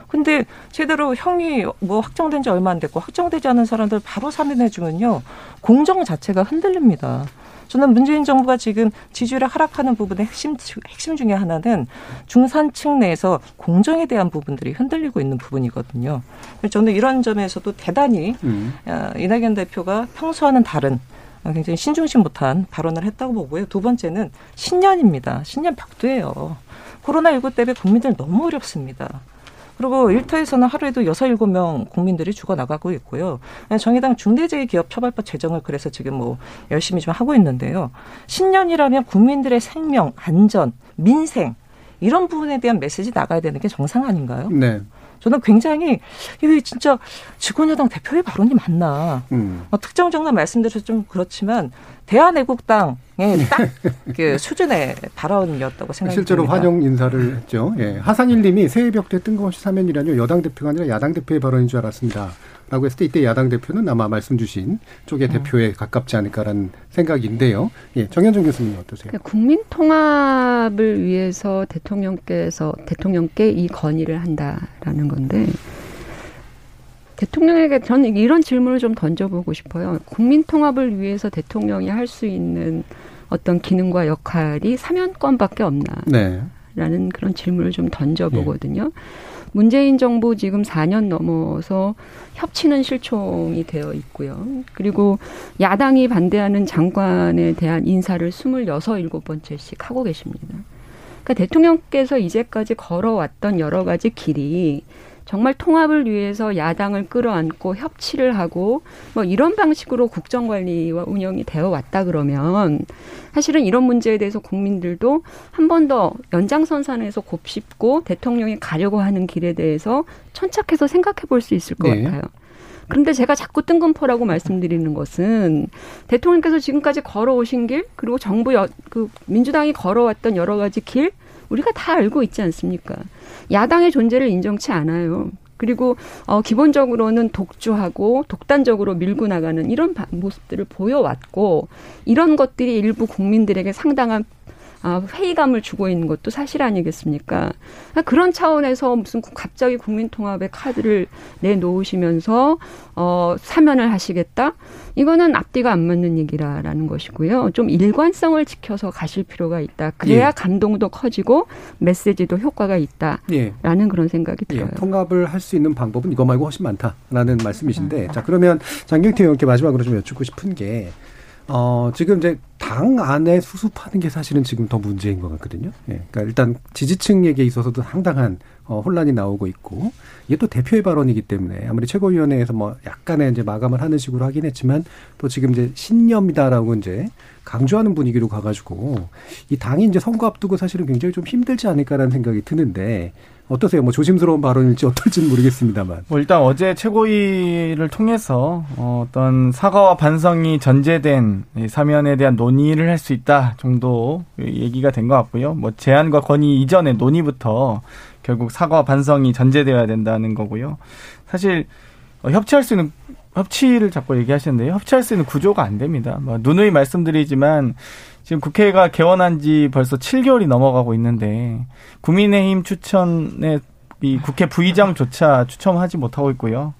근데 제대로 형이 뭐 확정된 지 얼마 안 됐고 확정되지 않은 사람들 바로 사면해 주면요. 공정 자체가 흔들립니다. 저는 문재인 정부가 지금 지지율이 하락하는 부분의 핵심 핵심 중에 하나는 중산층 내에서 공정에 대한 부분들이 흔들리고 있는 부분이거든요. 저는 이런 점에서도 대단히 음. 어, 이낙연 대표가 평소와는 다른 굉장히 신중심 못한 발언을 했다고 보고요. 두 번째는 신년입니다. 신년 벽두예요. 코로나19 때문에 국민들 너무 어렵습니다. 그리고 일터에서는 하루에도 여섯 일곱 명 국민들이 죽어나가고 있고요. 정의당 중대재해기업처벌법 제정을 그래서 지금 뭐 열심히 좀 하고 있는데요. 신년이라면 국민들의 생명, 안전, 민생 이런 부분에 대한 메시지 나가야 되는 게 정상 아닌가요? 네. 저는 굉장히 이게 진짜 직원여당 대표의 발언이 맞나. 음. 어, 특정 정당 말씀드려서 좀 그렇지만 대한애국당의 딱 그 수준의 발언이었다고 생각합니다. 실제로 환영 인사를 했죠. 예. 하상일 님이 새해 벽대 뜬금없이 사면이라뇨 여당 대표가 아니라 야당 대표의 발언인 줄 알았습니다. 라고 했을 때 이때 야당 대표는 아마 말씀 주신 쪽의 음. 대표에 가깝지 않을까라는 생각인데요. 예, 정현정 교수님 어떠세요? 그러니까 국민 통합을 위해서 대통령께서 대통령께 이 건의를 한다라는 건데 대통령에게 저는 이런 질문을 좀 던져보고 싶어요. 국민 통합을 위해서 대통령이 할 수 있는 어떤 기능과 역할이 사면권밖에 없나? 네. 라는 그런 질문을 좀 던져보거든요. 네. 문재인 정부 지금 4년 넘어서 협치는 실종이 되어 있고요. 그리고 야당이 반대하는 장관에 대한 인사를 26, 7번째씩 하고 계십니다. 그러니까 대통령께서 이제까지 걸어왔던 여러 가지 길이 정말 통합을 위해서 야당을 끌어안고 협치를 하고 뭐 이런 방식으로 국정 관리와 운영이 되어 왔다 그러면 사실은 이런 문제에 대해서 국민들도 한 번 더 연장선상에서 곱씹고 대통령이 가려고 하는 길에 대해서 천착해서 생각해 볼 수 있을 것 네. 같아요. 그런데 제가 자꾸 뜬금포라고 말씀드리는 것은 대통령께서 지금까지 걸어오신 길 그리고 정부 여, 그 민주당이 걸어왔던 여러 가지 길 우리가 다 알고 있지 않습니까? 야당의 존재를 인정치 않아요. 그리고 어 기본적으로는 독주하고 독단적으로 밀고 나가는 이런 모습들을 보여왔고 이런 것들이 일부 국민들에게 상당한 아, 회의감을 주고 있는 것도 사실 아니겠습니까? 그러니까 그런 차원에서 무슨 갑자기 국민통합의 카드를 내놓으시면서 어, 사면을 하시겠다? 이거는 앞뒤가 안 맞는 얘기라라는 것이고요. 좀 일관성을 지켜서 가실 필요가 있다. 그래야 예. 감동도 커지고 메시지도 효과가 있다라는 예. 그런 생각이 예. 들어요. 예. 통합을 할 수 있는 방법은 이거 말고 훨씬 많다라는 말씀이신데, 자 그러면 장경태 의원께 마지막으로 좀 여쭙고 싶은 게 어, 지금 이제 당 안에 수습하는 게 사실은 지금 더 문제인 것 같거든요. 예. 그러니까 일단 지지층에게 있어서도 상당한 어, 혼란이 나오고 있고 이게 또 대표의 발언이기 때문에 아무리 최고위원회에서 뭐 약간의 이제 마감을 하는 식으로 하긴 했지만 또 지금 이제 신념이다라고 이제 강조하는 분위기로 가가지고 이 당이 이제 선거 앞두고 사실은 굉장히 좀 힘들지 않을까라는 생각이 드는데 어떠세요? 뭐 조심스러운 발언일지 어떨지는 모르겠습니다만. 뭐 일단 어제 최고위를 통해서 어, 어떤 사과와 반성이 전제된 사면에 대한 논의를 할 수 있다 정도 얘기가 된 것 같고요. 뭐 제안과 건의 이전에 논의부터 결국 사과와 반성이 전제되어야 된다는 거고요. 사실 어, 협치할 수 있는 협치를 자꾸 얘기하시는데요. 협치할 수 있는 구조가 안 됩니다. 뭐 누누이 말씀드리지만 지금 국회가 개원한 지 벌써 7개월이 넘어가고 있는데 국민의힘 추천에 이 국회 부의장조차 추천하지 못하고 있고요.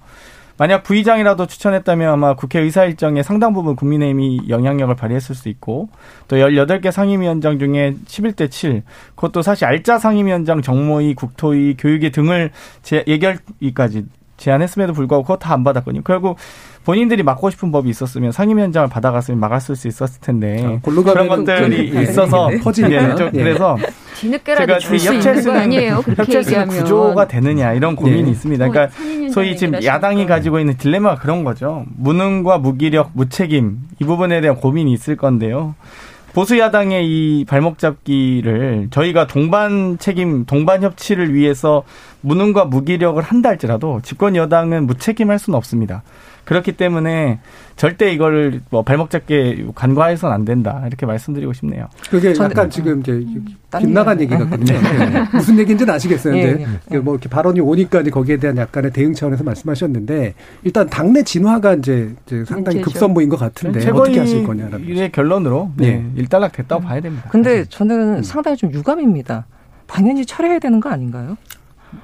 만약 부의장이라도 추천했다면 아마 국회 의사 일정에 상당 부분 국민의힘이 영향력을 발휘했을 수 있고 또 18개 상임위원장 중에 11대 7 그것도 사실 알짜 상임위원장 정모위 국토위 교육위 등을 제, 예결위까지 제안했음에도 불구하고 그거 다 안 받았거든요. 결국 본인들이 막고 싶은 법이 있었으면 상임위원장을 받아갔으면 막았을 수 있었을 텐데 그런 것들이 그, 있어서 퍼지니까 예, 그래서 뒤늦게라도 있는 거 아니에요? 얘기하면 구조가 되느냐 이런 고민이 네. 있습니다. 그러니까 소위 지금 야당이 가지고 있는 딜레마가 그런 거죠. 무능과 무기력, 무책임 이 부분에 대한 고민이 있을 건데요. 보수 야당의 이 발목 잡기를 저희가 동반 책임, 동반 협치를 위해서 무능과 무기력을 한다 할지라도 집권 여당은 무책임할 수는 없습니다. 그렇기 때문에 절대 이거를 뭐 발목 잡게 간과해서는 안 된다 이렇게 말씀드리고 싶네요. 그게 약간 지금 이제 빗나간 얘기 같거든요. 네. 네. 무슨 얘기인지는 아시겠어요. 네, 네. 뭐 이렇게 발언이 오니까 거기에 대한 약간의 대응 차원에서 말씀하셨는데 일단 당내 진화가 이제, 이제 상당히 급선무인 것 같은데 어떻게 하실 거냐라는 의 결론으로 네. 일단락 됐다고 봐야 됩니다. 근데 저는 음. 상당히 좀 유감입니다. 당연히 철회해야 되는 거 아닌가요?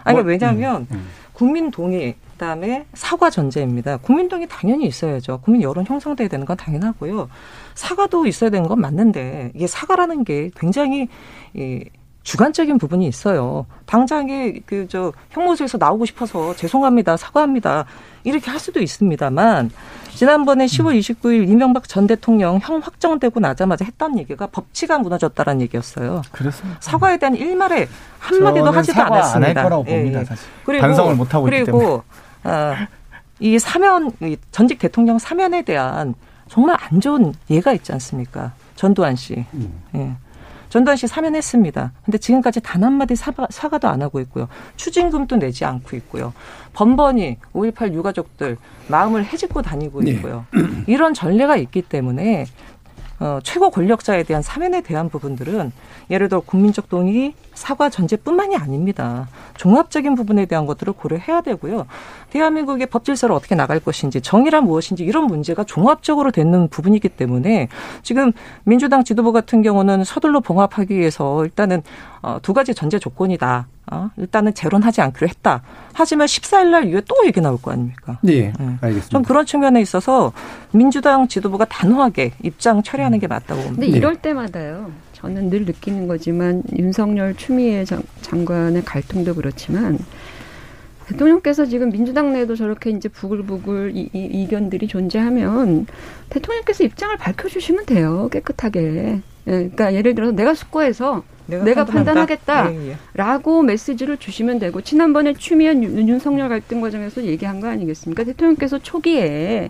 아니 뭐, 왜냐하면 음, 음. 국민 동의 그다음에 사과 전제입니다. 국민 동의 당연히 있어야죠. 국민 여론 형성돼야 되는 건 당연하고요. 사과도 있어야 되는 건 맞는데 이게 사과라는 게 굉장히 이 주관적인 부분이 있어요. 당장에 그 저 형무소에서 나오고 싶어서 죄송합니다, 사과합니다 이렇게 할 수도 있습니다만 지난번에 10월 29일 이명박 전 대통령 형 확정되고 나자마자 했던 얘기가 법치가 무너졌다라는 얘기였어요. 그렇습니다. 사과에 대한 일말에 한마디도 하지도 않았습니다. 안할 거라고 봅니다. 예, 예. 사실. 그리고, 반성을 못 하고 있기 때문에. 아, 이 사면, 전직 대통령 사면에 대한 정말 안 좋은 예가 있지 않습니까? 전두환 씨. 음. 예. 전두환 씨 사면했습니다. 근데 지금까지 단 한마디 사과, 사과도 안 하고 있고요. 추징금도 내지 않고 있고요. 번번이 5.18 유가족들 마음을 해집고 다니고 네. 있고요. 네. 이런 전례가 있기 때문에 어, 최고 권력자에 대한 사면에 대한 부분들은 예를 들어 국민적 동의 사과 전제뿐만이 아닙니다. 종합적인 부분에 대한 것들을 고려해야 되고요. 대한민국의 법 질서를 어떻게 나갈 것인지 정의란 무엇인지 이런 문제가 종합적으로 되는 부분이기 때문에 지금 민주당 지도부 같은 경우는 서둘러 봉합하기 위해서 일단은 어, 두 가지 전제 조건이다. 어, 일단은 재론하지 않기로 했다. 하지만 14일 날 이후에 또 얘기 나올 거 아닙니까? 예, 네. 알겠습니다. 좀 그런 측면에 있어서 민주당 지도부가 단호하게 입장 처리하는 게 맞다고 봅니다. 근데 이럴 때마다요. 저는 늘 느끼는 거지만 윤석열 추미애 장, 장관의 갈등도 그렇지만 대통령께서 지금 민주당 내에도 저렇게 이제 부글부글 이, 이, 이견들이 존재하면 대통령께서 입장을 밝혀주시면 돼요 깨끗하게. 예, 그러니까 예를 들어서 내가 숙고해서 내가, 내가 판단하겠다라고 예, 예. 메시지를 주시면 되고 지난번에 추미애 윤석열 갈등 과정에서 얘기한 거 아니겠습니까? 대통령께서 초기에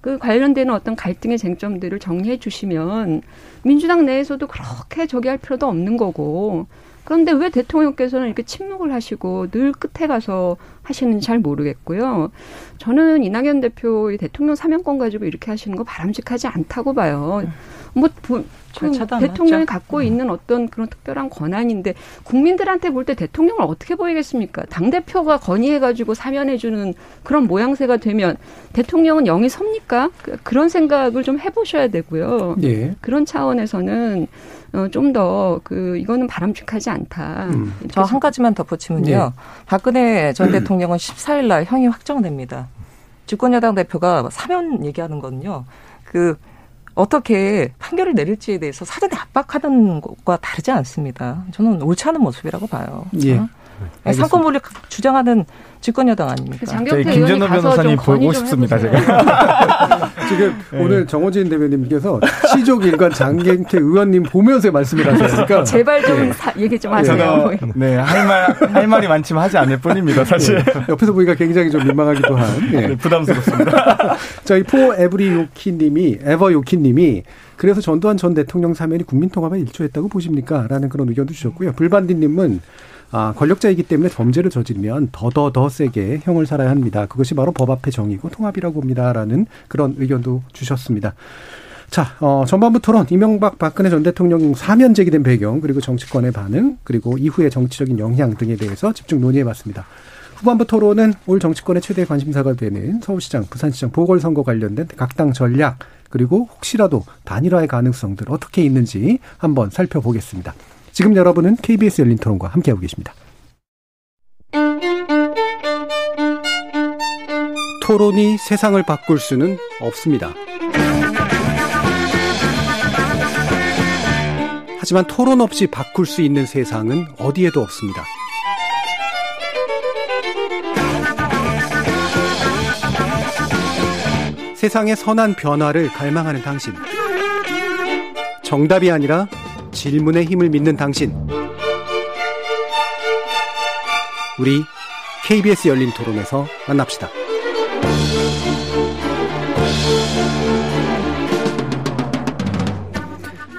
그 관련되는 어떤 갈등의 쟁점들을 정리해 주시면 민주당 내에서도 그렇게 저기 할 필요도 없는 거고 그런데 왜 대통령께서는 이렇게 침묵을 하시고 늘 끝에 가서 하시는지 잘 모르겠고요. 저는 이낙연 대표의 대통령 사면권 가지고 이렇게 하시는 거 바람직하지 않다고 봐요. 뭐 부, 그 대통령이 갖고 음. 있는 어떤 그런 특별한 권한인데 국민들한테 볼 때 대통령을 어떻게 보이겠습니까? 당 대표가 건의해가지고 사면해주는 그런 모양새가 되면 대통령은 영이 섭니까? 그, 그런 생각을 좀 해보셔야 되고요. 예. 그런 차원에서는 어, 좀 더 그 이거는 바람직하지 않다. 음. 저한 가지만 덧붙이면요. 네. 박근혜 전 대통령은 14일 날 형이 확정됩니다. 집권여당 대표가 사면 얘기하는 거는요. 그 어떻게 판결을 내릴지에 대해서 사전에 압박하는 것과 다르지 않습니다. 저는 옳지 않은 모습이라고 봐요. 예. 네, 상권몰이 주장하는 집권여당 아닙니까? 그 장경태 김준호 변호사님 보고 싶습니다, 제가. 지금 네. 오늘 정호진 대변인께서 시족일관 장경태 의원님 보면서 말씀을 하셨으니까. 제발 좀 네. 사, 얘기 좀 하세요. 네, 할 말, 할 말이 많지만 하지 않을 뿐입니다, 사실. 네. 옆에서 보니까 굉장히 좀 민망하기도 한. 네. 네 부담스럽습니다. 저희 포 에브리 요키 님이, 에버 요키 님이 그래서 전두환 전 대통령 사면이 국민통합에 일조했다고 보십니까? 라는 그런 의견도 주셨고요. 불반디 님은 아, 권력자이기 때문에 범죄를 저지르면 더더더 더 세게 형을 살아야 합니다. 그것이 바로 법 앞의 정의고 통합이라고 봅니다라는 그런 의견도 주셨습니다. 자, 어, 전반부 토론, 이명박 박근혜 전 대통령 사면 제기된 배경, 그리고 정치권의 반응, 그리고 이후의 정치적인 영향 등에 대해서 집중 논의해 봤습니다. 후반부 토론은 올 정치권의 최대 관심사가 되는 서울시장, 부산시장 보궐선거 관련된 각 당 전략, 그리고 혹시라도 단일화의 가능성들 어떻게 있는지 한번 살펴보겠습니다. 지금 여러분은 KBS 열린 토론과 함께하고 계십니다. 토론이 세상을 바꿀 수는 없습니다. 하지만 토론 없이 바꿀 수 있는 세상은 어디에도 없습니다. 세상의 선한 변화를 갈망하는 당신. 정답이 아니라 질문의 힘을 믿는 당신. 우리 KBS 열린 토론에서 만납시다.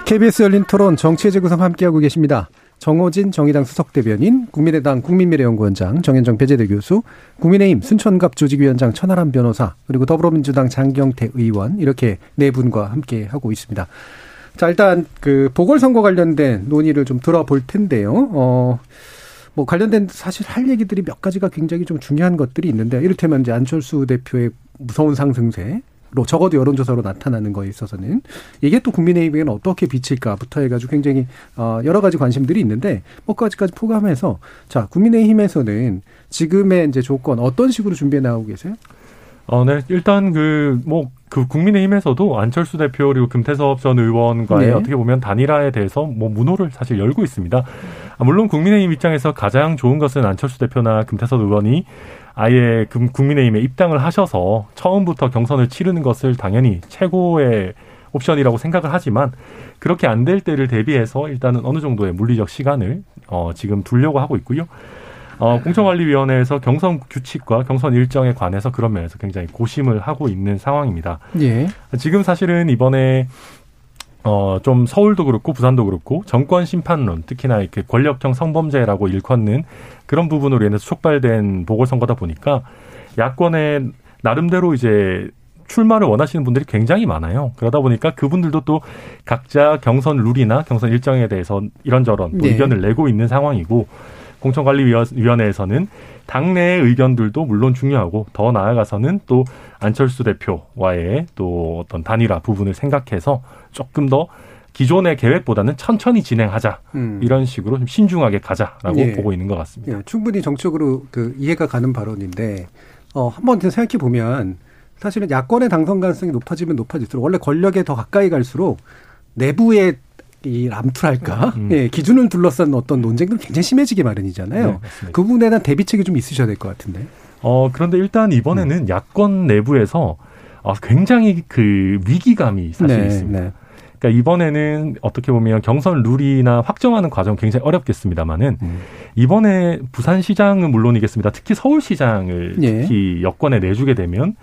KBS 열린 토론 정치의 재구성 함께하고 계십니다. 정호진 정의당 수석대변인, 국민의당 국민미래연구원장 정현정 배재대 교수, 국민의힘 순천갑 조직위원장 천하람 변호사, 그리고 더불어민주당 장경태 의원 이렇게 네 분과 함께하고 있습니다. 자, 일단 그 보궐선거 관련된 논의를 좀 들어볼 텐데요. 어, 뭐 관련된 사실 할 얘기들이 몇 가지가 굉장히 좀 중요한 것들이 있는데 이를테면 이제 안철수 대표의 무서운 상승세 로 적어도 여론조사로 나타나는 거에 있어서는 이게 또 국민의힘에는 어떻게 비칠까부터 해가지고 굉장히 어 여러 가지 관심들이 있는데 뭐까지까지 포함해서 자 국민의힘에서는 지금의 이제 조건 어떤 식으로 준비해 나오고 계세요? 어, 네. 일단 그, 뭐, 그 국민의힘에서도 안철수 대표 그리고 금태섭 전 의원과의 네. 어떻게 보면 단일화에 대해서 뭐 문호를 사실 열고 있습니다. 아, 물론 국민의힘 입장에서 가장 좋은 것은 안철수 대표나 금태섭 의원이 아예 국민의힘에 입당을 하셔서 처음부터 경선을 치르는 것을 당연히 최고의 옵션이라고 생각을 하지만 그렇게 안 될 때를 대비해서 일단은 어느 정도의 물리적 시간을 어, 지금 두려고 하고 있고요. 어, 공천관리위원회에서 경선 규칙과 경선 일정에 관해서 그런 면에서 굉장히 고심을 하고 있는 상황입니다. 예. 지금 사실은 이번에 어, 좀 서울도 그렇고 부산도 그렇고 정권 심판론, 특히나 이렇게 권력형 성범죄라고 일컫는 그런 부분으로 인해서 촉발된 보궐선거다 보니까 야권의 나름대로 이제 출마를 원하시는 분들이 굉장히 많아요. 그러다 보니까 그분들도 또 각자 경선 룰이나 경선 일정에 대해서 이런저런 네. 의견을 내고 있는 상황이고 공천관리위원회에서는 당내의 의견들도 물론 중요하고 더 나아가서는 또 안철수 대표와의 또 어떤 단일화 부분을 생각해서 조금 더 기존의 계획보다는 천천히 진행하자 음. 이런 식으로 좀 신중하게 가자라고 예. 보고 있는 것 같습니다. 예. 충분히 정적으로 그 이해가 가는 발언인데 어, 한번 생각해 보면 사실은 야권의 당선 가능성이 높아지면 높아질수록 원래 권력에 더 가까이 갈수록 내부의 이 람투랄까 음. 예, 기준을 둘러싼 어떤 논쟁들은 굉장히 심해지게 마련이잖아요. 네, 그 부분에 대한 대비책이 좀 있으셔야 될 것 같은데. 어 그런데 일단 이번에는 음. 야권 내부에서 어, 굉장히 그 위기감이 사실 네, 있습니다. 네. 그러니까 이번에는 어떻게 보면 경선 룰이나 확정하는 과정 굉장히 어렵겠습니다만은 음. 이번에 부산시장은 물론이겠습니다. 특히 서울시장을 예. 특히 여권에 내주게 되면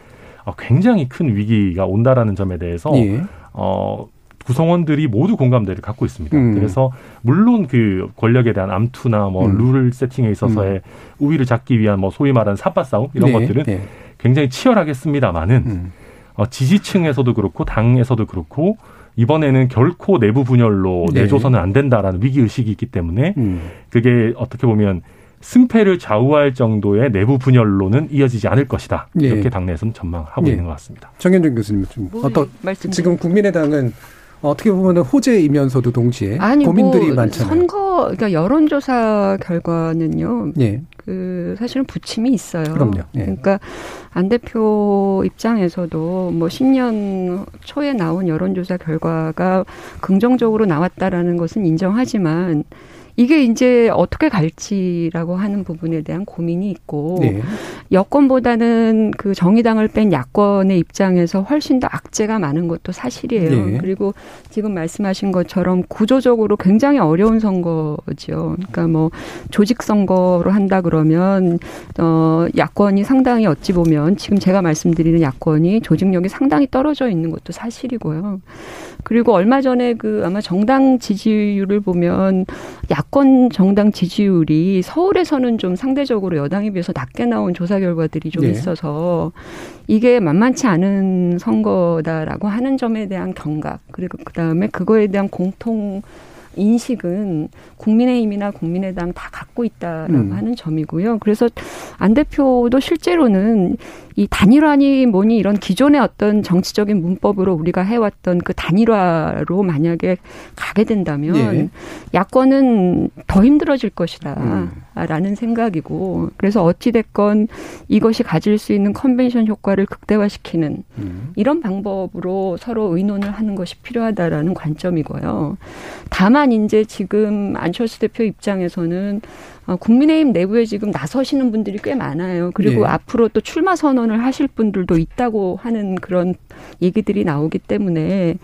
어, 굉장히 큰 위기가 온다라는 점에 대해서 예. 어 구성원들이 모두 공감대를 갖고 있습니다. 음. 그래서 물론 그 권력에 대한 암투나 뭐룰 음. 세팅에 있어서의 음. 우위를 잡기 위한 뭐 소위 말하는 사파 싸움 이런 네, 것들은 네. 굉장히 치열하겠습니다만은 음. 어, 지지층에서도 그렇고 당에서도 그렇고 이번에는 결코 내부 분열로 네. 내줘서는 안 된다라는 위기 의식이 있기 때문에 음. 그게 어떻게 보면 승패를 좌우할 정도의 내부 분열로는 이어지지 않을 것이다. 네. 이렇게 당내에서는 전망하고 네. 있는 것 같습니다. 정현준 교수님 좀 어떤 지금 국민의당은 어떻게 보면 호재이면서도 동시에 아니, 고민들이 뭐 많잖아요. 선거 그러니까 여론조사 결과는요. 예. 그 사실은 부침이 있어요. 그럼요. 예. 그러니까 안 대표 입장에서도 뭐 신년 초에 나온 여론조사 결과가 긍정적으로 나왔다라는 것은 인정하지만 이게 이제 어떻게 갈지라고 하는 부분에 대한 고민이 있고 네. 여권보다는 그 정의당을 뺀 야권의 입장에서 훨씬 더 악재가 많은 것도 사실이에요. 네. 그리고 지금 말씀하신 것처럼 구조적으로 굉장히 어려운 선거죠. 그러니까 뭐 조직 선거로 한다 그러면 어 야권이 상당히 어찌 보면 지금 제가 말씀드리는 야권이 조직력이 상당히 떨어져 있는 것도 사실이고요. 그리고 얼마 전에 그 아마 정당 지지율을 보면 야권 정당 지지율이 서울에서는 좀 상대적으로 여당에 비해서 낮게 나온 조사 결과들이 좀 네. 있어서 이게 만만치 않은 선거다라고 하는 점에 대한 경각 그리고 그다음에 그거에 대한 공통 인식은 국민의힘이나 국민의당 다 갖고 있다라고 음. 하는 점이고요. 그래서 안 대표도 실제로는 이 단일화니 뭐니 이런 기존의 어떤 정치적인 문법으로 우리가 해왔던 그 단일화로 만약에 가게 된다면 네. 야권은 더 힘들어질 것이다. 음. 라는 생각이고 그래서 어찌됐건 이것이 가질 수 있는 컨벤션 효과를 극대화시키는 음. 이런 방법으로 서로 의논을 하는 것이 필요하다라는 관점이고요. 다만 이제 지금 안철수 대표 입장에서는 어, 국민의힘 내부에 지금 나서시는 분들이 꽤 많아요. 그리고 네. 앞으로 또 출마 선언을 하실 분들도 있다고 하는 그런 얘기들이 나오기 때문에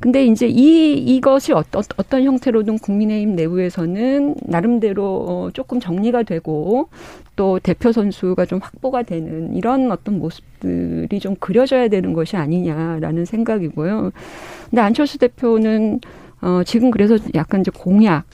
근데 이제 이 이것이 어떤 어떤 형태로든 국민의힘 내부에서는 나름대로 어, 조금 정리가 되고 또 대표 선수가 좀 확보가 되는 이런 어떤 모습들이 좀 그려져야 되는 것이 아니냐라는 생각이고요. 근데 안철수 대표는 어 지금 그래서 약간 이제 공약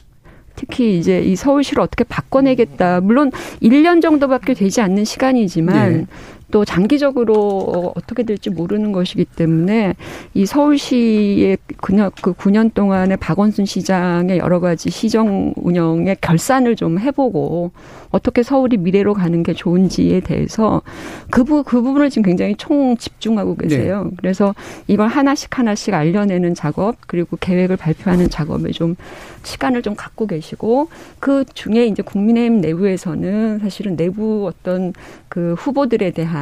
특히 이제 이 서울시를 어떻게 바꿔내겠다. 물론 1년 정도밖에 되지 않는 시간이지만 네. 또 장기적으로 어떻게 될지 모르는 것이기 때문에 이 서울시의 그년 그 9년 동안의 박원순 시장의 여러 가지 시정 운영의 결산을 좀 해보고 어떻게 서울이 미래로 가는 게 좋은지에 대해서 그, 부, 그 부분을 지금 굉장히 총 집중하고 계세요. 네. 그래서 이걸 하나씩 하나씩 알려내는 작업 그리고 계획을 발표하는 작업에 좀 시간을 좀 갖고 계시고 그 중에 이제 국민의힘 내부에서는 사실은 내부 어떤 그 후보들에 대한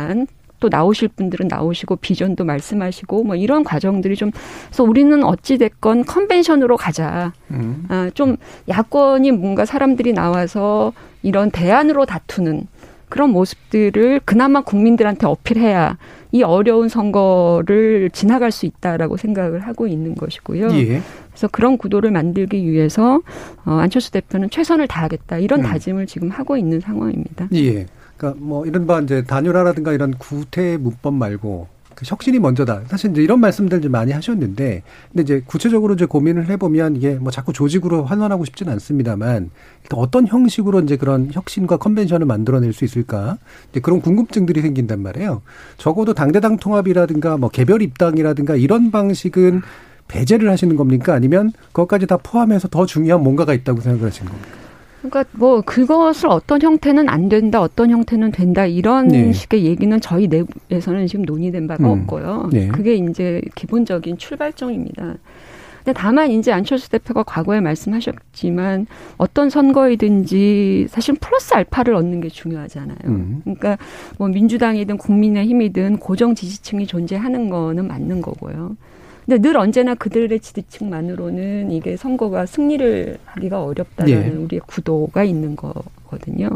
또 나오실 분들은 나오시고 비전도 말씀하시고 뭐 이런 과정들이 좀 그래서 우리는 어찌 됐건 컨벤션으로 가자. 음. 아, 좀 야권이 뭔가 사람들이 나와서 이런 대안으로 다투는 그런 모습들을 그나마 국민들한테 어필해야 이 어려운 선거를 지나갈 수 있다라고 생각을 하고 있는 것이고요. 예. 그래서 그런 구도를 만들기 위해서 어, 안철수 대표는 최선을 다하겠다 이런 음. 다짐을 지금 하고 있는 상황입니다. 예. 그러니까 뭐 이른바 이제 단일화라든가 이런 구태 문법 말고 그 혁신이 먼저다. 사실 이제 이런 말씀들 좀 많이 하셨는데, 근데 이제 구체적으로 이제 고민을 해보면 이게 뭐 자꾸 조직으로 환원하고 싶지는 않습니다만, 어떤 형식으로 이제 그런 혁신과 컨벤션을 만들어낼 수 있을까? 이제 그런 궁금증들이 생긴단 말이에요. 적어도 당대당 통합이라든가 뭐 개별 입당이라든가 이런 방식은 배제를 하시는 겁니까? 아니면 그것까지 다 포함해서 더 중요한 뭔가가 있다고 생각을 하시는 겁니까? 그러니까 뭐 그것을 어떤 형태는 안 된다, 어떤 형태는 된다 이런 네. 식의 얘기는 저희 내부에서는 지금 논의된 바가 음. 없고요. 네. 그게 이제 기본적인 출발점입니다. 근데 다만 이제 안철수 대표가 과거에 말씀하셨지만 어떤 선거이든지 사실 플러스 알파를 얻는 게 중요하잖아요. 음. 그러니까 뭐 민주당이든 국민의힘이든 고정 지지층이 존재하는 거는 맞는 거고요. 근데 늘 언제나 그들의 지지층만으로는 이게 선거가 승리를 하기가 어렵다는 네. 우리의 구도가 있는 거거든요.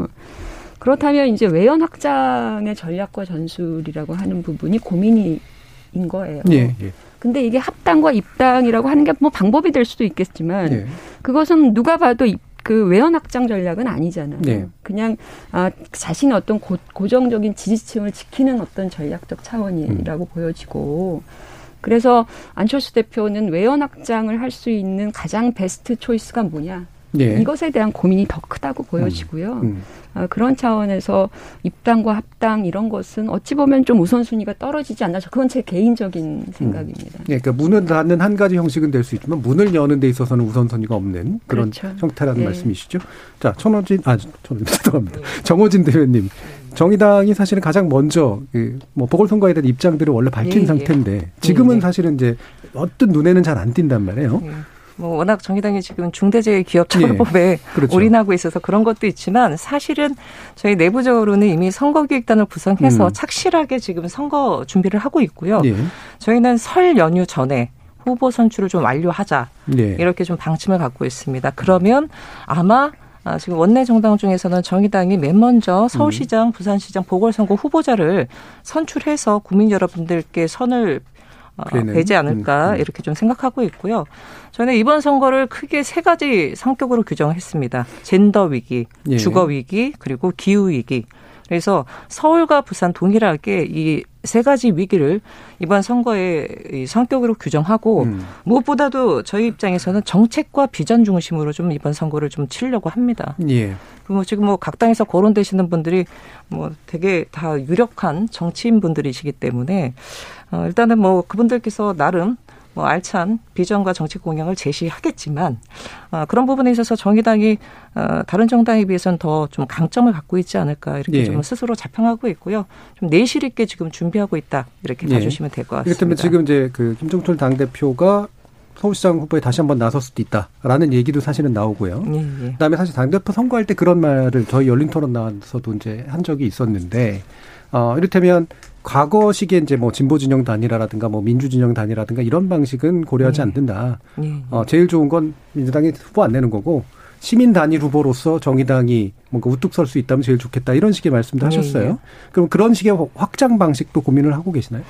그렇다면 이제 외연 확장의 전략과 전술이라고 하는 부분이 고민인 거예요. 네. 네. 근데 이게 합당과 입당이라고 하는 게 뭐 방법이 될 수도 있겠지만 네. 그것은 누가 봐도 그 외연 확장 전략은 아니잖아요. 네. 그냥 아 자신의 어떤 고, 고정적인 지지층을 지키는 어떤 전략적 차원이라고 음. 보여지고 그래서 안철수 대표는 외연 확장을 할 수 있는 가장 베스트 초이스가 뭐냐? 예. 이것에 대한 고민이 더 크다고 보여지고요. 음. 음. 어, 그런 차원에서 입당과 합당 이런 것은 어찌 보면 좀 우선순위가 떨어지지 않나. 그건 제 개인적인 생각입니다. 음. 네, 그러니까 문을 닫는 한 가지 형식은 될 수 있지만 문을 여는 데 있어서는 우선순위가 없는 그런 그렇죠. 형태라는 네. 말씀이시죠. 자, 천호진, 아, 천호진, 죄송합니다. 네. 정호진 대표님. 정의당이 사실은 가장 먼저 그 뭐 보궐선거에 대한 입장들을 원래 밝힌 예, 예. 상태인데 지금은 예, 예. 사실은 이제 어떤 눈에는 잘 안 띈단 말이에요. 예. 뭐 워낙 정의당이 지금 중대재해기업처벌법에 예, 그렇죠. 올인하고 있어서 그런 것도 있지만 사실은 저희 내부적으로는 이미 선거기획단을 구성해서 음. 착실하게 지금 선거 준비를 하고 있고요. 예. 저희는 설 연휴 전에 후보 선출을 좀 완료하자 예. 이렇게 좀 방침을 갖고 있습니다. 그러면 아마 아, 지금 원내 정당 중에서는 정의당이 맨 먼저 서울시장, 음. 부산시장 보궐선거 후보자를 선출해서 국민 여러분들께 선을 어, 되지 않을까 음, 음. 이렇게 좀 생각하고 있고요. 저는 이번 선거를 크게 세 가지 성격으로 규정했습니다. 젠더 위기, 예. 주거 위기, 그리고 기후 위기. 그래서 서울과 부산 동일하게 이 세 가지 위기를 이번 선거의 성격으로 규정하고 음. 무엇보다도 저희 입장에서는 정책과 비전 중심으로 좀 이번 선거를 좀 치려고 합니다. 예. 뭐 지금 뭐 각 당에서 거론되시는 분들이 뭐 되게 다 유력한 정치인 분들이시기 때문에 어 일단은 뭐 그분들께서 나름 뭐 알찬 비전과 정책 공약을 제시하겠지만 어, 그런 부분에 있어서 정의당이 어, 다른 정당에 비해서는 더 좀 강점을 갖고 있지 않을까 이렇게 예. 좀 스스로 자평하고 있고요. 좀 내실 있게 지금 준비하고 있다 이렇게 예. 봐주시면 될 것 같습니다. 이렇다면 지금 이제 그 김종철 당 대표가 서울시장 후보에 다시 한번 나설 수도 있다라는 얘기도 사실은 나오고요. 예, 예. 그다음에 사실 당대표 선거할 때 그런 말을 저희 열린 토론 나와서도 이제 한 적이 있었는데 어 이를테면 과거 시기에 이제 뭐 진보 진영 단일화라든가 뭐 민주 진영 단일화라든가 이런 방식은 고려하지 네. 않는다. 네. 어, 제일 좋은 건 민주당이 후보 안 내는 거고 시민 단일 후보로서 정의당이 뭔가 우뚝 설 수 있다면 제일 좋겠다 이런 식의 말씀도 네. 하셨어요. 그럼 그런 식의 확장 방식도 고민을 하고 계시나요?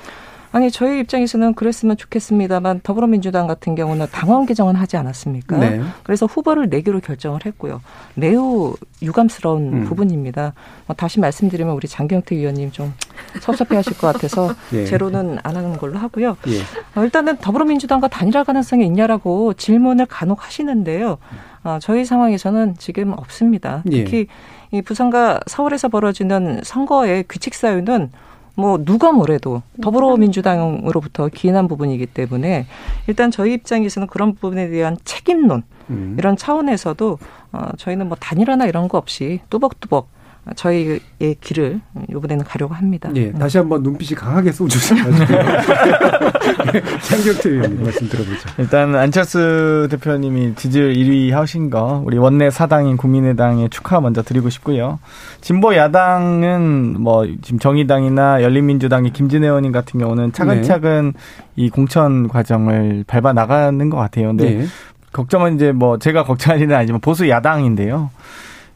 아니 저희 입장에서는 그랬으면 좋겠습니다만 더불어민주당 같은 경우는 당원 개정은 하지 않았습니까? 네. 그래서 후보를 내기로 결정을 했고요. 매우 유감스러운 음. 부분입니다. 뭐 다시 말씀드리면 우리 장경태 위원님 좀 섭섭해하실 것 같아서 예. 제로는 안 하는 걸로 하고요. 예. 어, 일단은 더불어민주당과 단일화 가능성이 있냐라고 질문을 간혹 하시는데요. 어, 저희 상황에서는 지금 없습니다. 예. 특히 예. 이 부산과 서울에서 벌어지는 선거의 규칙 사유는 뭐 누가 뭐래도 더불어민주당으로부터 기인한 부분이기 때문에 일단 저희 입장에서는 그런 부분에 대한 책임론 음. 이런 차원에서도 어 저희는 뭐 단일화나 이런 거 없이 뚜벅뚜벅 저희의 길을 이번에는 가려고 합니다. 예, 다시 한번 눈빛이 강하게 쏘주셔가지고 장경태 의원님 말씀 들어보죠. 일단 안철수 대표님이 지지율 1위 하신 거 우리 원내 사당인 국민의당에 축하 먼저 드리고 싶고요. 진보 야당은 뭐 지금 정의당이나 열린민주당의 김진애 의원님 같은 경우는 차근차근 네. 이 공천 과정을 밟아 나가는 것 같아요. 근데 네. 걱정은 이제 뭐 제가 걱정할 일은 아니지만 보수 야당인데요.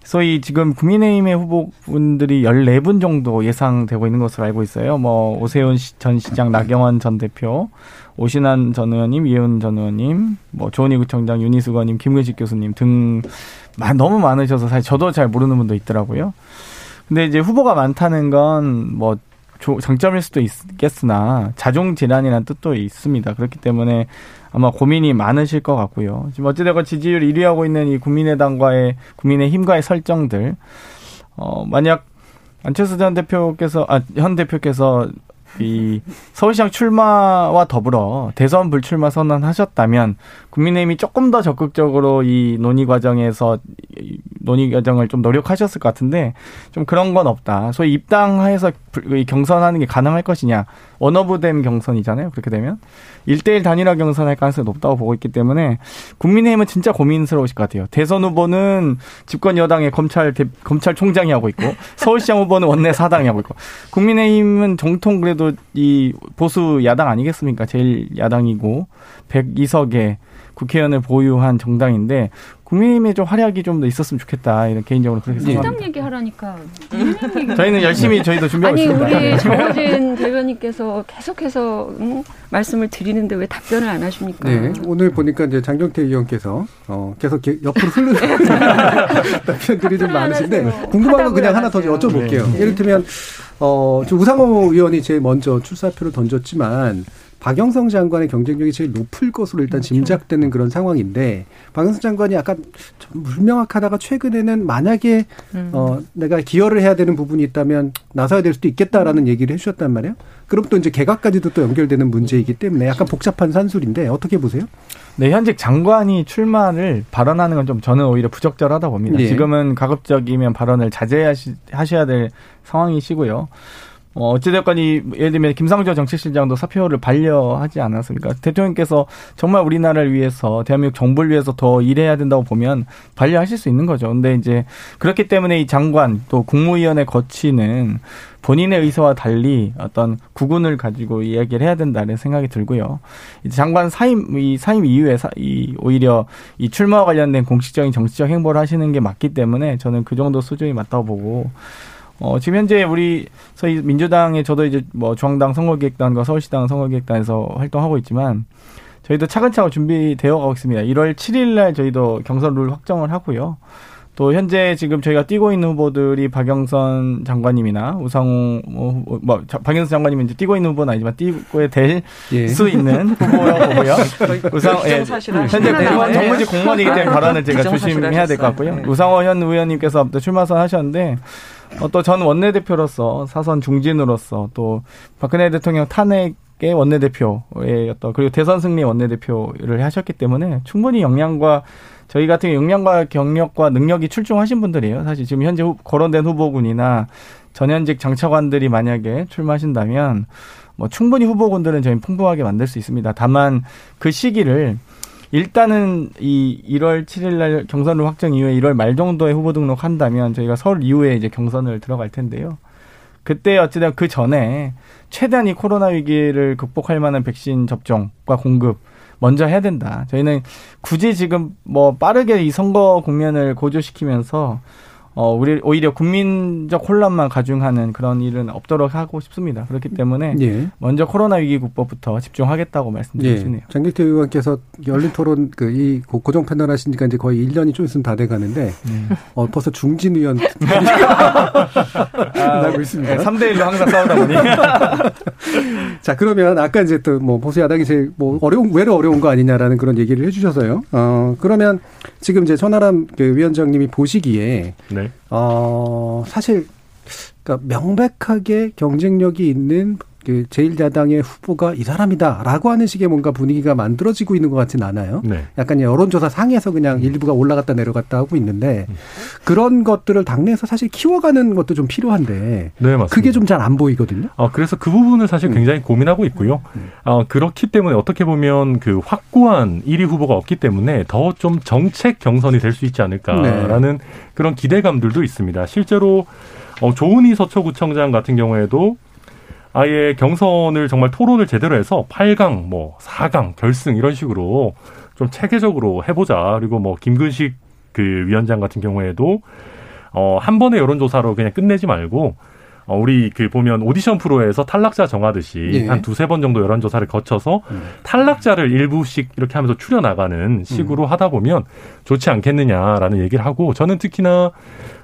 소위 지금 국민의힘의 후보분들이 14분 정도 예상되고 있는 것으로 알고 있어요. 뭐 오세훈 전 시장, 나경원 전 대표, 오신환 전 의원님, 이혜훈 전 의원님, 뭐 조은희 구청장, 윤희수 의원님, 김근식 교수님 등 너무 많으셔서 사실 저도 잘 모르는 분도 있더라고요. 근데 이제 후보가 많다는 건 뭐 장점일 수도 있겠으나 자종 질환이라는 뜻도 있습니다. 그렇기 때문에 아마 고민이 많으실 것 같고요. 지금 어찌되건 지지율 1위 하고 있는 이 국민의당과의 국민의힘과의 설정들 어 만약 안철수 전 대표께서 아 현 대표께서 이 서울시장 출마와 더불어 대선 불출마 선언하셨다면 국민의힘이 조금 더 적극적으로 이 논의 과정에서 논의 과정을 좀 노력하셨을 것 같은데 좀 그런 건 없다. 소위 입당해서 경선하는 게 가능할 것이냐. 원어브된 경선이잖아요. 그렇게 되면. 일대일 단일화 경선할 가능성이 높다고 보고 있기 때문에 국민의힘은 진짜 고민스러우실 것 같아요. 대선 후보는 집권 여당의 검찰 검찰총장이 하고 있고 서울시장 후보는 원내 사당이 하고 있고 국민의힘은 정통 그래도 이 보수 야당 아니겠습니까? 제일 야당이고 102석에 국회의원을 보유한 정당인데 국민의힘의 좀 활약이 좀 더 있었으면 좋겠다 이런 개인적으로 그렇게 생각합니다. 민당 얘기 하라니까. 저희는 열심히 저희도 준비하고 아니, 있습니다. 아니 우리 정호진 대변인께서 계속해서 음, 말씀을 드리는데 왜 답변을 안 하십니까? 네, 오늘 보니까 이제 장경태 의원께서 어, 계속 옆으로 흐르는 답변들이 좀 많으신데 궁금한 거 그냥 하나 더 여쭤볼게요. 네. 예를 들면 어, 우상호 의원이 제일 먼저 출사표를 던졌지만 박영성 장관의 경쟁력이 제일 높을 것으로 일단 그렇죠. 짐작되는 그런 상황인데 박영성 장관이 약간 좀 불명확하다가 최근에는 만약에 음. 어 내가 기여를 해야 되는 부분이 있다면 나서야 될 수도 있겠다라는 얘기를 해주셨단 말이에요. 그럼 또 이제 개각까지도 또 연결되는 문제이기 때문에 약간 복잡한 산술인데 어떻게 보세요? 네, 현직 장관이 출마를 발언하는 건 좀 저는 오히려 부적절하다 봅니다. 예. 지금은 가급적이면 발언을 자제하셔야 될 상황이시고요. 어, 어찌됐건 이, 예를 들면 김상조 정책실장도 사표를 반려하지 않았습니까? 대통령께서 정말 우리나라를 위해서, 대한민국 정부를 위해서 더 일해야 된다고 보면 반려하실 수 있는 거죠. 근데 이제 그렇기 때문에 이 장관 또 국무위원회 거치는 본인의 의사와 달리 어떤 구군을 가지고 이야기를 해야 된다는 생각이 들고요. 이제 장관 사임, 이 사임 이후에 사, 이 오히려 이 출마와 관련된 공식적인 정치적 행보를 하시는 게 맞기 때문에 저는 그 정도 수준이 맞다고 보고 어, 지금 현재 우리 저희 민주당에 저도 이제 뭐 중앙당 선거기획단과 서울시당 선거기획단에서 활동하고 있지만 저희도 차근차근 준비되어 가고 있습니다. 1월 7일 날 저희도 경선 룰 확정을 하고요. 또 현재 지금 저희가 뛰고 있는 후보들이 박영선 장관님이나 우상호 뭐, 뭐 박영선 장관님은 이제 뛰고 있는 후보는 아니지만 뛰고 될수 예. 있는 후보라고 보고요. 우상 예, 현재 공무원 정무직 공무원이기 때문에 발언을 제가 조심해야 될 것 같고요. 네. 우상호 현 의원님께서 출마선 하셨는데 어, 또 전 원내대표로서 사선 중진으로서 또 박근혜 대통령 탄핵의 원내대표의 어떤 그리고 대선 승리 원내대표를 하셨기 때문에 충분히 역량과 저희 같은 역량과 경력과 능력이 출중하신 분들이에요. 사실 지금 현재 후, 거론된 후보군이나 전현직 장차관들이 만약에 출마하신다면 뭐 충분히 후보군들은 저희 풍부하게 만들 수 있습니다. 다만 그 시기를 일단은 이 1월 7일 날 경선을 확정 이후에 1월 말 정도에 후보 등록한다면 저희가 서울 이후에 이제 경선을 들어갈 텐데요. 그때 어찌든 그 전에 최대한 이 코로나 위기를 극복할 만한 백신 접종과 공급 먼저 해야 된다. 저희는 굳이 지금 뭐 빠르게 이 선거 국면을 고조시키면서 어, 우리 오히려 국민적 혼란만 가중하는 그런 일은 없도록 하고 싶습니다. 그렇기 때문에 예. 먼저 코로나 위기 국법부터 집중하겠다고 말씀드리시네요. 예. 장길태 의원께서 열린 토론 그 이 고정 패널 하신 지가 이제 거의 1년이 좀 있으면 다 돼 가는데 네. 어, 벌써 중진 의원 나고 있습니다. 3대 1로 항상 싸우다 보니. 자, 그러면 아까 이제 또 뭐 보수 야당이 제일 뭐 어려운 왜로 어려운 거 아니냐라는 그런 얘기를 해 주셔서요. 어, 그러면 지금 이제 천하람 그 위원장님이 보시기에 네. 어, 사실 그러니까 명백하게 경쟁력이 있는 그 제1야당의 후보가 이 사람이다라고 하는 식의 뭔가 분위기가 만들어지고 있는 것 같지는 않아요. 네. 약간 여론조사 상에서 그냥 음. 일부가 올라갔다 내려갔다 하고 있는데 음. 그런 것들을 당내에서 사실 키워가는 것도 좀 필요한데 네. 그게 좀 잘 안 보이거든요. 어, 그래서 그 부분을 사실 음. 굉장히 음. 고민하고 있고요. 어, 그렇기 때문에 어떻게 보면 그 확고한 1위 후보가 없기 때문에 더 좀 정책 경선이 될 수 있지 않을까라는 네. 그런 기대감들도 있습니다. 실제로 어, 조은희 서초구청장 같은 경우에도 아예 경선을 정말 토론을 제대로 해서 8강, 뭐 4강, 결승 이런 식으로 좀 체계적으로 해보자. 그리고 뭐 김근식 그 위원장 같은 경우에도 어, 한 번의 여론조사로 그냥 끝내지 말고 어, 우리 그 보면 오디션 프로에서 탈락자 정하듯이 예. 한 두세 번 정도 여론조사를 거쳐서 음. 탈락자를 일부씩 이렇게 하면서 추려나가는 식으로 음. 하다 보면 좋지 않겠느냐라는 얘기를 하고 저는 특히나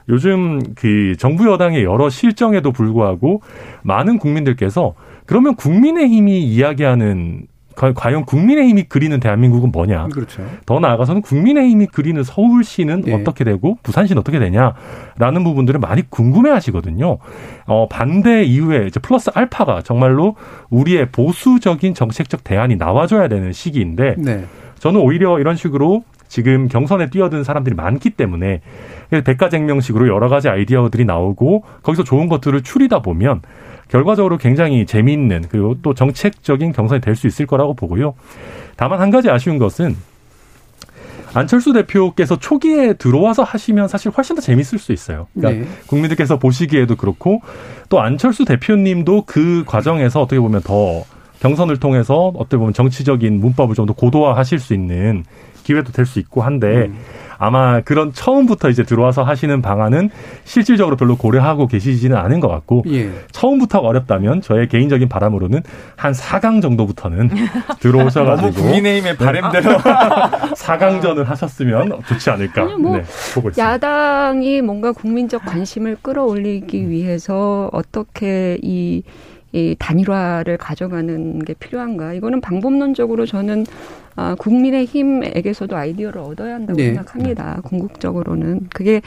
요즘 그 정부 여당의 여러 실정에도 불구하고 많은 국민들께서 그러면 국민의힘이 이야기하는 과연 국민의힘이 그리는 대한민국은 뭐냐? 그렇죠. 더 나아가서는 국민의힘이 그리는 서울시는 예. 어떻게 되고 부산시는 어떻게 되냐라는 부분들을 많이 궁금해하시거든요. 어, 반대 이후에 이제 플러스 알파가 정말로 우리의 보수적인 정책적 대안이 나와줘야 되는 시기인데 네. 저는 오히려 이런 식으로 지금 경선에 뛰어든 사람들이 많기 때문에 백가쟁명식으로 여러 가지 아이디어들이 나오고 거기서 좋은 것들을 추리다 보면 결과적으로 굉장히 재미있는 그리고 또 정책적인 경선이 될 수 있을 거라고 보고요. 다만 한 가지 아쉬운 것은 안철수 대표께서 초기에 들어와서 하시면 사실 훨씬 더 재밌을 수 있어요. 그러니까 네. 국민들께서 보시기에도 그렇고 또 안철수 대표님도 그 과정에서 어떻게 보면 더 경선을 통해서 어떻게 보면 정치적인 문법을 좀 더 고도화하실 수 있는 기회도 될 수 있고 한데 음. 아마 그런 처음부터 이제 들어와서 하시는 방안은 실질적으로 별로 고려하고 계시지는 않은 것 같고 예. 처음부터 어렵다면 저의 개인적인 바람으로는 한 4강 정도부터는 들어오셔가지고 국민의힘의 바램대로 4강전을 하셨으면 좋지 않을까 아니, 뭐 네, 보고 있습니다. 야당이 뭔가 국민적 관심을 끌어올리기 위해서 어떻게 이 이 단일화를 가져가는 게 필요한가? 이거는 방법론적으로 저는 아, 국민의힘에게서도 아이디어를 얻어야 한다고 네. 생각합니다. 궁극적으로는 그게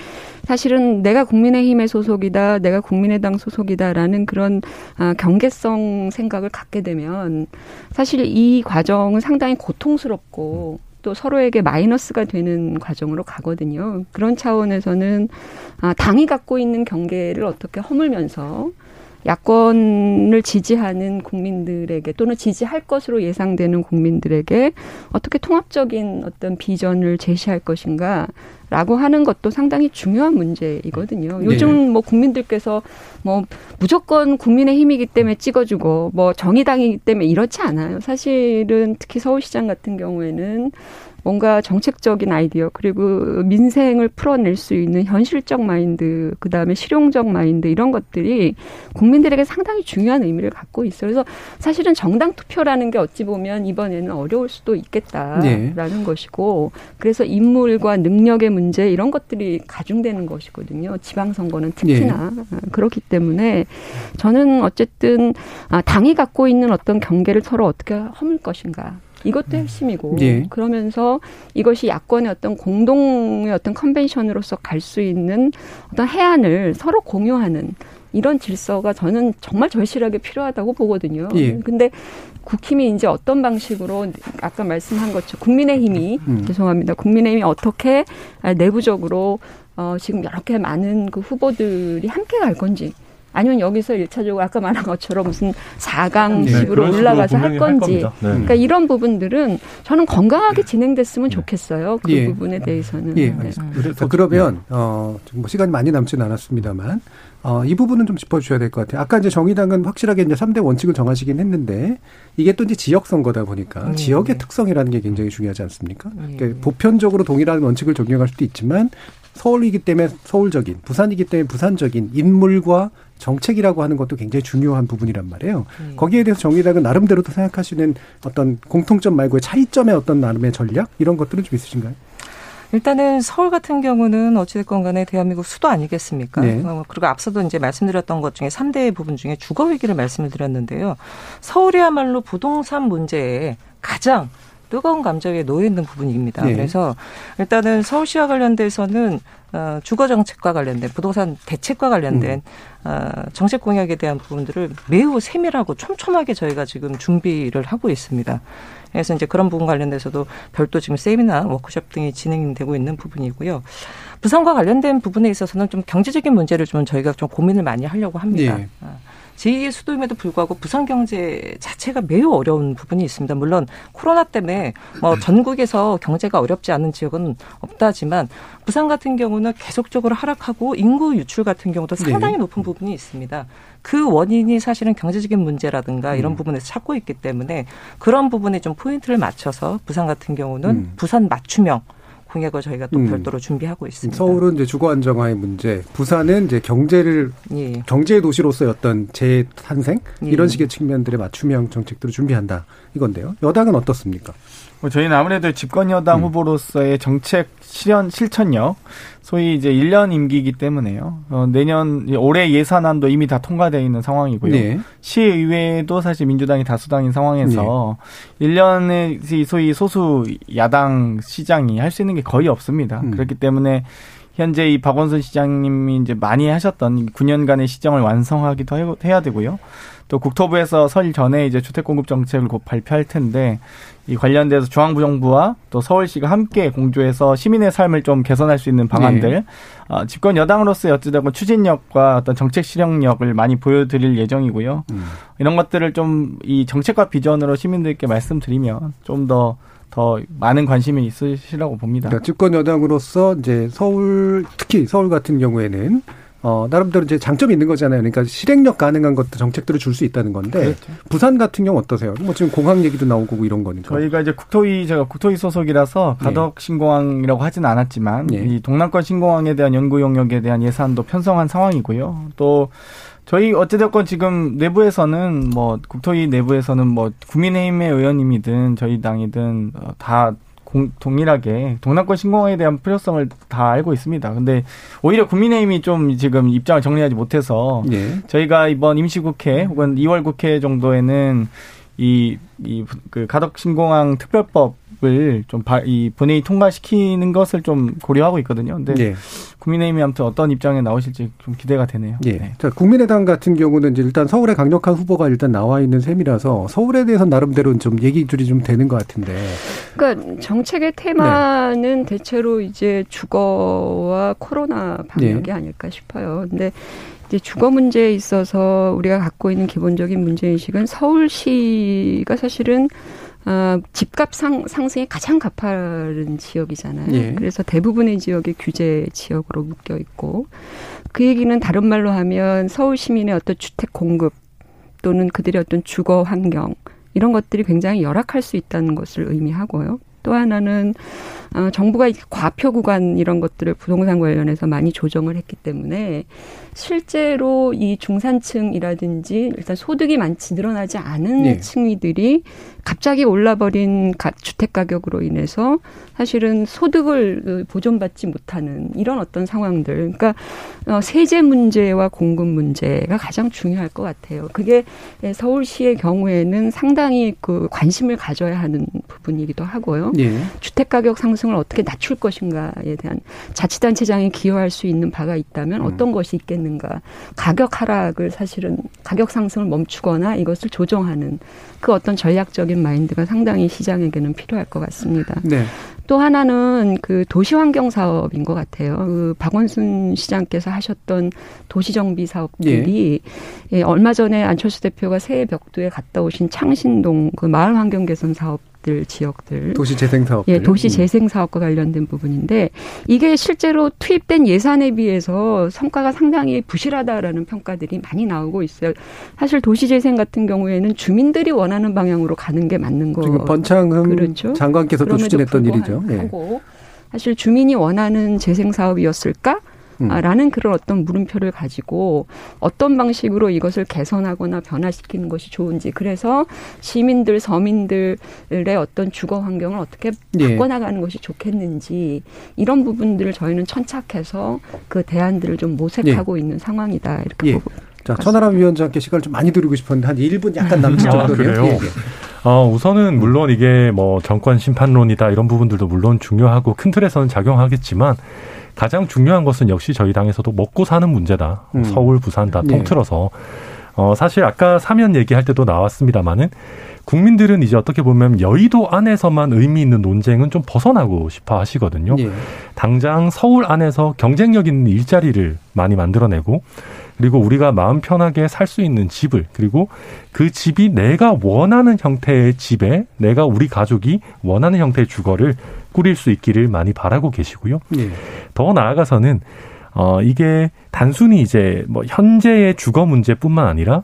사실은 내가 국민의힘의 소속이다, 내가 국민의당 소속이다라는 그런 아, 경계성 생각을 갖게 되면 사실 이 과정은 상당히 고통스럽고 또 서로에게 마이너스가 되는 과정으로 가거든요. 그런 차원에서는 아, 당이 갖고 있는 경계를 어떻게 허물면서 야권을 지지하는 국민들에게 또는 지지할 것으로 예상되는 국민들에게 어떻게 통합적인 어떤 비전을 제시할 것인가 라고 하는 것도 상당히 중요한 문제이거든요. 네. 요즘 뭐 국민들께서 뭐 무조건 국민의 힘이기 때문에 찍어주고 뭐 정의당이기 때문에 이렇지 않아요. 사실은 특히 서울시장 같은 경우에는 뭔가 정책적인 아이디어 그리고 민생을 풀어낼 수 있는 현실적 마인드 그다음에 실용적 마인드 이런 것들이 국민들에게 상당히 중요한 의미를 갖고 있어요. 그래서 사실은 정당 투표라는 게 어찌 보면 이번에는 어려울 수도 있겠다라는 네. 것이고 그래서 인물과 능력의 문제 이런 것들이 가중되는 것이거든요. 지방선거는 특히나 네. 그렇기 때문에 저는 어쨌든 아, 당이 갖고 있는 어떤 경계를 서로 어떻게 허물 것인가 이것도 핵심이고 예. 그러면서 이것이 야권의 어떤 공동의 어떤 컨벤션으로서 갈 수 있는 어떤 해안을 서로 공유하는 이런 질서가 저는 정말 절실하게 필요하다고 보거든요. 예. 근데 국힘이 이제 어떤 방식으로 아까 말씀한 것처럼 국민의힘이 음. 죄송합니다. 국민의힘이 어떻게 내부적으로 어 지금 이렇게 많은 그 후보들이 함께 갈 건지 아니면 여기서 일차적으로 아까 말한 것처럼 무슨 4강식으로 네, 올라가서 할 건지. 할 네. 그러니까 이런 부분들은 저는 건강하게 진행됐으면 좋겠어요. 그 예. 부분에 대해서는. 예, 네. 그래서 그러면 어, 뭐 시간이 많이 남지는 않았습니다만 어, 이 부분은 좀 짚어주셔야 될 것 같아요. 아까 이제 정의당은 확실하게 이제 3대 원칙을 정하시긴 했는데 이게 또 이제 지역 선거다 보니까 음. 지역의 특성이라는 게 굉장히 중요하지 않습니까? 음. 그러니까 보편적으로 동일한 원칙을 적용할 수도 있지만 서울이기 때문에 서울적인, 부산이기 때문에 부산적인 인물과 정책이라고 하는 것도 굉장히 중요한 부분이란 말이에요. 음. 거기에 대해서 정의당은 나름대로 도 생각하시는 어떤 공통점 말고의 차이점의 어떤 나름의 전략 이런 것들은 좀 있으신가요? 일단은 서울 같은 경우는 어찌됐건 간에 대한민국 수도 아니겠습니까? 네. 어, 그리고 앞서도 이제 말씀드렸던 것 중에 3대 부분 중에 주거 위기를 말씀을 드렸는데요. 서울이야말로 부동산 문제에 가장 뜨거운 감정에 놓여 있는 부분입니다. 네. 그래서 일단은 서울시와 관련돼서는 어, 주거 정책과 관련된 부동산 대책과 관련된 음. 어, 정책 공약에 대한 부분들을 매우 세밀하고 촘촘하게 저희가 지금 준비를 하고 있습니다. 그래서 이제 그런 부분 관련돼서도 별도 지금 세미나 워크숍 등이 진행되고 있는 부분이고요. 부산과 관련된 부분에 있어서는 좀 경제적인 문제를 좀 저희가 좀 고민을 많이 하려고 합니다. 네. 제2의 수도임에도 불구하고 부산 경제 자체가 매우 어려운 부분이 있습니다. 물론 코로나 때문에 뭐 전국에서 경제가 어렵지 않은 지역은 없다지만 부산 같은 경우는 계속적으로 하락하고 인구 유출 같은 경우도 네. 상당히 네. 높은 부분이 있습니다. 그 원인이 사실은 경제적인 문제라든가 이런 음. 부분에서 찾고 있기 때문에 그런 부분에 좀 포인트를 맞춰서 부산 같은 경우는 음. 부산 맞춤형 공약을 저희가 또 음. 별도로 준비하고 있습니다. 서울은 이제 주거 안정화의 문제, 부산은 이제 경제를 예. 경제 도시로서의 어떤 재탄생 예. 이런 식의 측면들의 맞춤형 정책들을 준비한다 이건데요. 여당은 어떻습니까? 뭐 저희는 아무래도 집권 여당 음. 후보로서의 정책 실현 실천력 소위 이제 1년 임기이기 때문에요. 어, 내년 올해 예산안도 이미 다 통과되어 있는 상황이고요. 네. 시의회도 사실 민주당이 다수당인 상황에서 네. 1년의 소위 소수 야당 시장이 할 수 있는 게 거의 없습니다. 음. 그렇기 때문에 현재 이 박원순 시장님이 이제 많이 하셨던 9년간의 시정을 완성하기도 해야 되고요. 또 국토부에서 설 전에 이제 주택 공급 정책을 곧 발표할 텐데 이 관련돼서 중앙부정부와 또 서울시가 함께 공조해서 시민의 삶을 좀 개선할 수 있는 방안들 네. 어, 집권 여당으로서 어찌됐건 추진력과 어떤 정책 실행력을 많이 보여드릴 예정이고요. 음. 이런 것들을 좀 이 정책과 비전으로 시민들께 말씀드리면 좀더 더 많은 관심이 있으시라고 봅니다. 그러니까 집권 여당으로서 이제 서울 특히 서울 같은 경우에는 어, 나름대로 이제 장점이 있는 거잖아요. 그러니까 실행력 가능한 것도 정책들을 줄 수 있다는 건데 그렇죠. 부산 같은 경우 어떠세요? 뭐 지금 공항 얘기도 나오고 이런 거니까. 저희가 이제 국토위 제가 국토위 소속이라서 네. 가덕 신공항이라고 하지는 않았지만 네. 이 동남권 신공항에 대한 연구 용역에 대한 예산도 편성한 상황이고요. 또 저희 어찌됐건 지금 내부에서는 뭐 국토위 내부에서는 뭐 국민의힘의 의원님이든 저희 당이든 어, 다 공, 동일하게 동남권 신공항에 대한 필요성을 다 알고 있습니다. 근데 오히려 국민의힘이 좀 지금 입장을 정리하지 못해서 예. 저희가 이번 임시국회 혹은 2월 국회 정도에는 이, 이, 그 가덕 신공항 특별법 을좀이 본회의 통과시키는 것을 좀 고려하고 있거든요. 근데 네. 국민의힘이 아무튼 어떤 입장에 나오실지 좀 기대가 되네요. 예. 네. 자, 국민의당 같은 경우는 이제 일단 서울에 강력한 후보가 일단 나와 있는 셈이라서 서울에 대해서 나름대로 좀 얘기들이 좀 되는 것 같은데. 그러니까 정책의 테마는 네. 대체로 이제 주거와 코로나 방역이 네. 아닐까 싶어요. 근데 이제 주거 문제에 있어서 우리가 갖고 있는 기본적인 문제 인식은 서울시가 사실은 어, 집값 상, 상승에 가장 가파른 지역이잖아요. 예. 그래서 대부분의 지역이 규제 지역으로 묶여 있고 그 얘기는 다른 말로 하면 서울 시민의 어떤 주택 공급 또는 그들의 어떤 주거 환경 이런 것들이 굉장히 열악할 수 있다는 것을 의미하고요. 또 하나는 어, 정부가 과표 구간 이런 것들을 부동산 관련해서 많이 조정을 했기 때문에 실제로 이 중산층이라든지 일단 소득이 많지 늘어나지 않은 네. 층위들이 갑자기 올라버린 주택 가격으로 인해서 사실은 소득을 보존받지 못하는 이런 어떤 상황들. 그러니까 어, 세제 문제와 공급 문제가 가장 중요할 것 같아요. 그게 서울시의 경우에는 상당히 그 관심을 가져야 하는 부분이기도 하고요. 예. 주택 가격 상승을 어떻게 낮출 것인가에 대한 자치단체장이 기여할 수 있는 바가 있다면 음. 어떤 음. 것이 있겠는가. 가격 하락을 사실은 가격 상승을 멈추거나 이것을 조정하는 그 어떤 전략적인 마인드가 상당히 시장에게는 필요할 것 같습니다. 네. 또 하나는 그 도시 환경 사업인 것 같아요. 그 박원순 시장께서 하셨던 도시 정비 사업들이 예. 예, 얼마 전에 안철수 대표가 새해 벽두에 갔다 오신 창신동 그 마을 환경 개선 사업 지역들 지역들 도시 재생 사업 예 도시 음. 재생 사업과 관련된 부분인데 이게 실제로 투입된 예산에 비해서 성과가 상당히 부실하다라는 평가들이 많이 나오고 있어요. 사실 도시 재생 같은 경우에는 주민들이 원하는 방향으로 가는 게 맞는 거. 지금 번창흠 그렇죠? 장관께서 또 추진했던 일이죠. 예. 사실 주민이 원하는 재생 사업이었을까? 음. 라는 그런 어떤 물음표를 가지고 어떤 방식으로 이것을 개선하거나 변화시키는 것이 좋은지 그래서 시민들 서민들의 어떤 주거 환경을 어떻게 예. 바꿔나가는 것이 좋겠는지 이런 부분들을 저희는 천착해서 그 대안들을 좀 모색하고 예. 있는 상황이다 이렇게 예. 보고 자, 천하람 위원장께 시간을 좀 많이 드리고 싶었는데 한 1분 약간 남짓 아, 정도네요. 아, 예, 예. 어, 우선은 물론 이게 뭐 정권 심판론이다 이런 부분들도 물론 중요하고 큰 틀에서는 작용하겠지만 가장 중요한 것은 역시 저희 당에서도 먹고 사는 문제다. 음. 서울, 부산 다 예. 통틀어서. 어, 사실 아까 사면 얘기할 때도 나왔습니다마는 국민들은 이제 어떻게 보면 여의도 안에서만 의미 있는 논쟁은 좀 벗어나고 싶어 하시거든요. 예. 당장 서울 안에서 경쟁력 있는 일자리를 많이 만들어내고 그리고 우리가 마음 편하게 살 수 있는 집을 그리고 그 집이 내가 원하는 형태의 집에 내가 우리 가족이 원하는 형태의 주거를 꾸릴 수 있기를 많이 바라고 계시고요. 네. 더 나아가서는 어 이게 단순히 이제 뭐 현재의 주거 문제뿐만 아니라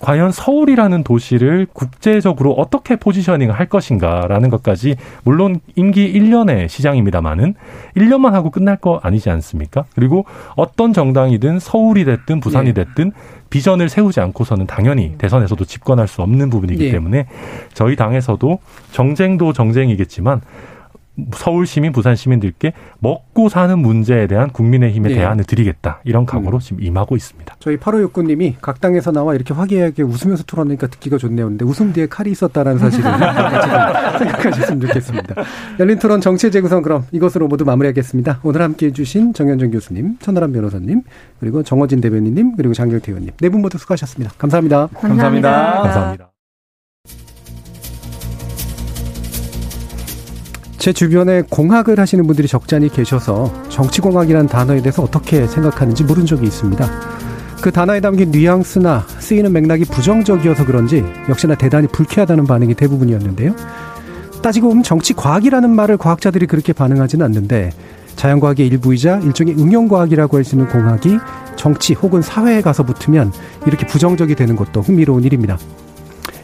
과연 서울이라는 도시를 국제적으로 어떻게 포지셔닝 할 것인가라는 것까지 물론 임기 1년의 시장입니다만은 1년만 하고 끝날 거 아니지 않습니까? 그리고 어떤 정당이든 서울이 됐든 부산이 네. 됐든 비전을 세우지 않고서는 당연히 대선에서도 집권할 수 없는 부분이기 네. 때문에 저희 당에서도 정쟁도 정쟁이겠지만 서울 시민, 부산 시민들께 먹고 사는 문제에 대한 국민의힘의 네. 대안을 드리겠다. 이런 각오로 음. 지금 임하고 있습니다. 저희 8호6구님이 각 당에서 나와 이렇게 화기애애하게 웃으면서 토론하니까 듣기가 좋네요. 근데 웃음 뒤에 칼이 있었다는 사실을 생각하셨으면 좋겠습니다. 열린 토론 정치 재구성 그럼 이것으로 모두 마무리하겠습니다. 오늘 함께 해주신 정현정 교수님, 천하람 변호사님, 그리고 정호진 대변인님, 그리고 장경태 의원님 네 분 모두 수고하셨습니다. 감사합니다. 감사합니다. 감사합니다. 감사합니다. 제 주변에 공학을 하시는 분들이 적잖이 계셔서 정치공학이라는 단어에 대해서 어떻게 생각하는지 물은 적이 있습니다. 그 단어에 담긴 뉘앙스나 쓰이는 맥락이 부정적이어서 그런지 역시나 대단히 불쾌하다는 반응이 대부분이었는데요. 따지고 보면 정치과학이라는 말을 과학자들이 그렇게 반응하지는 않는데 자연과학의 일부이자 일종의 응용과학이라고 할 수 있는 공학이 정치 혹은 사회에 가서 붙으면 이렇게 부정적이 되는 것도 흥미로운 일입니다.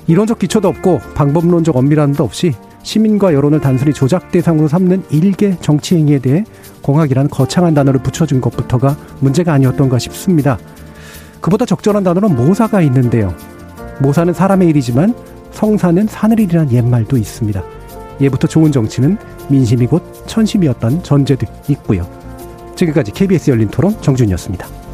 이론적 기초도 없고 방법론적 엄밀함도 없이 시민과 여론을 단순히 조작 대상으로 삼는 일개 정치 행위에 대해 공학이라는 거창한 단어를 붙여준 것부터가 문제가 아니었던가 싶습니다. 그보다 적절한 단어는 모사가 있는데요. 모사는 사람의 일이지만 성사는 사늘일이라는 옛말도 있습니다. 예부터 좋은 정치는 민심이 곧 천심이었던 전제도 있고요. 지금까지 KBS 열린 토론 정준이었습니다.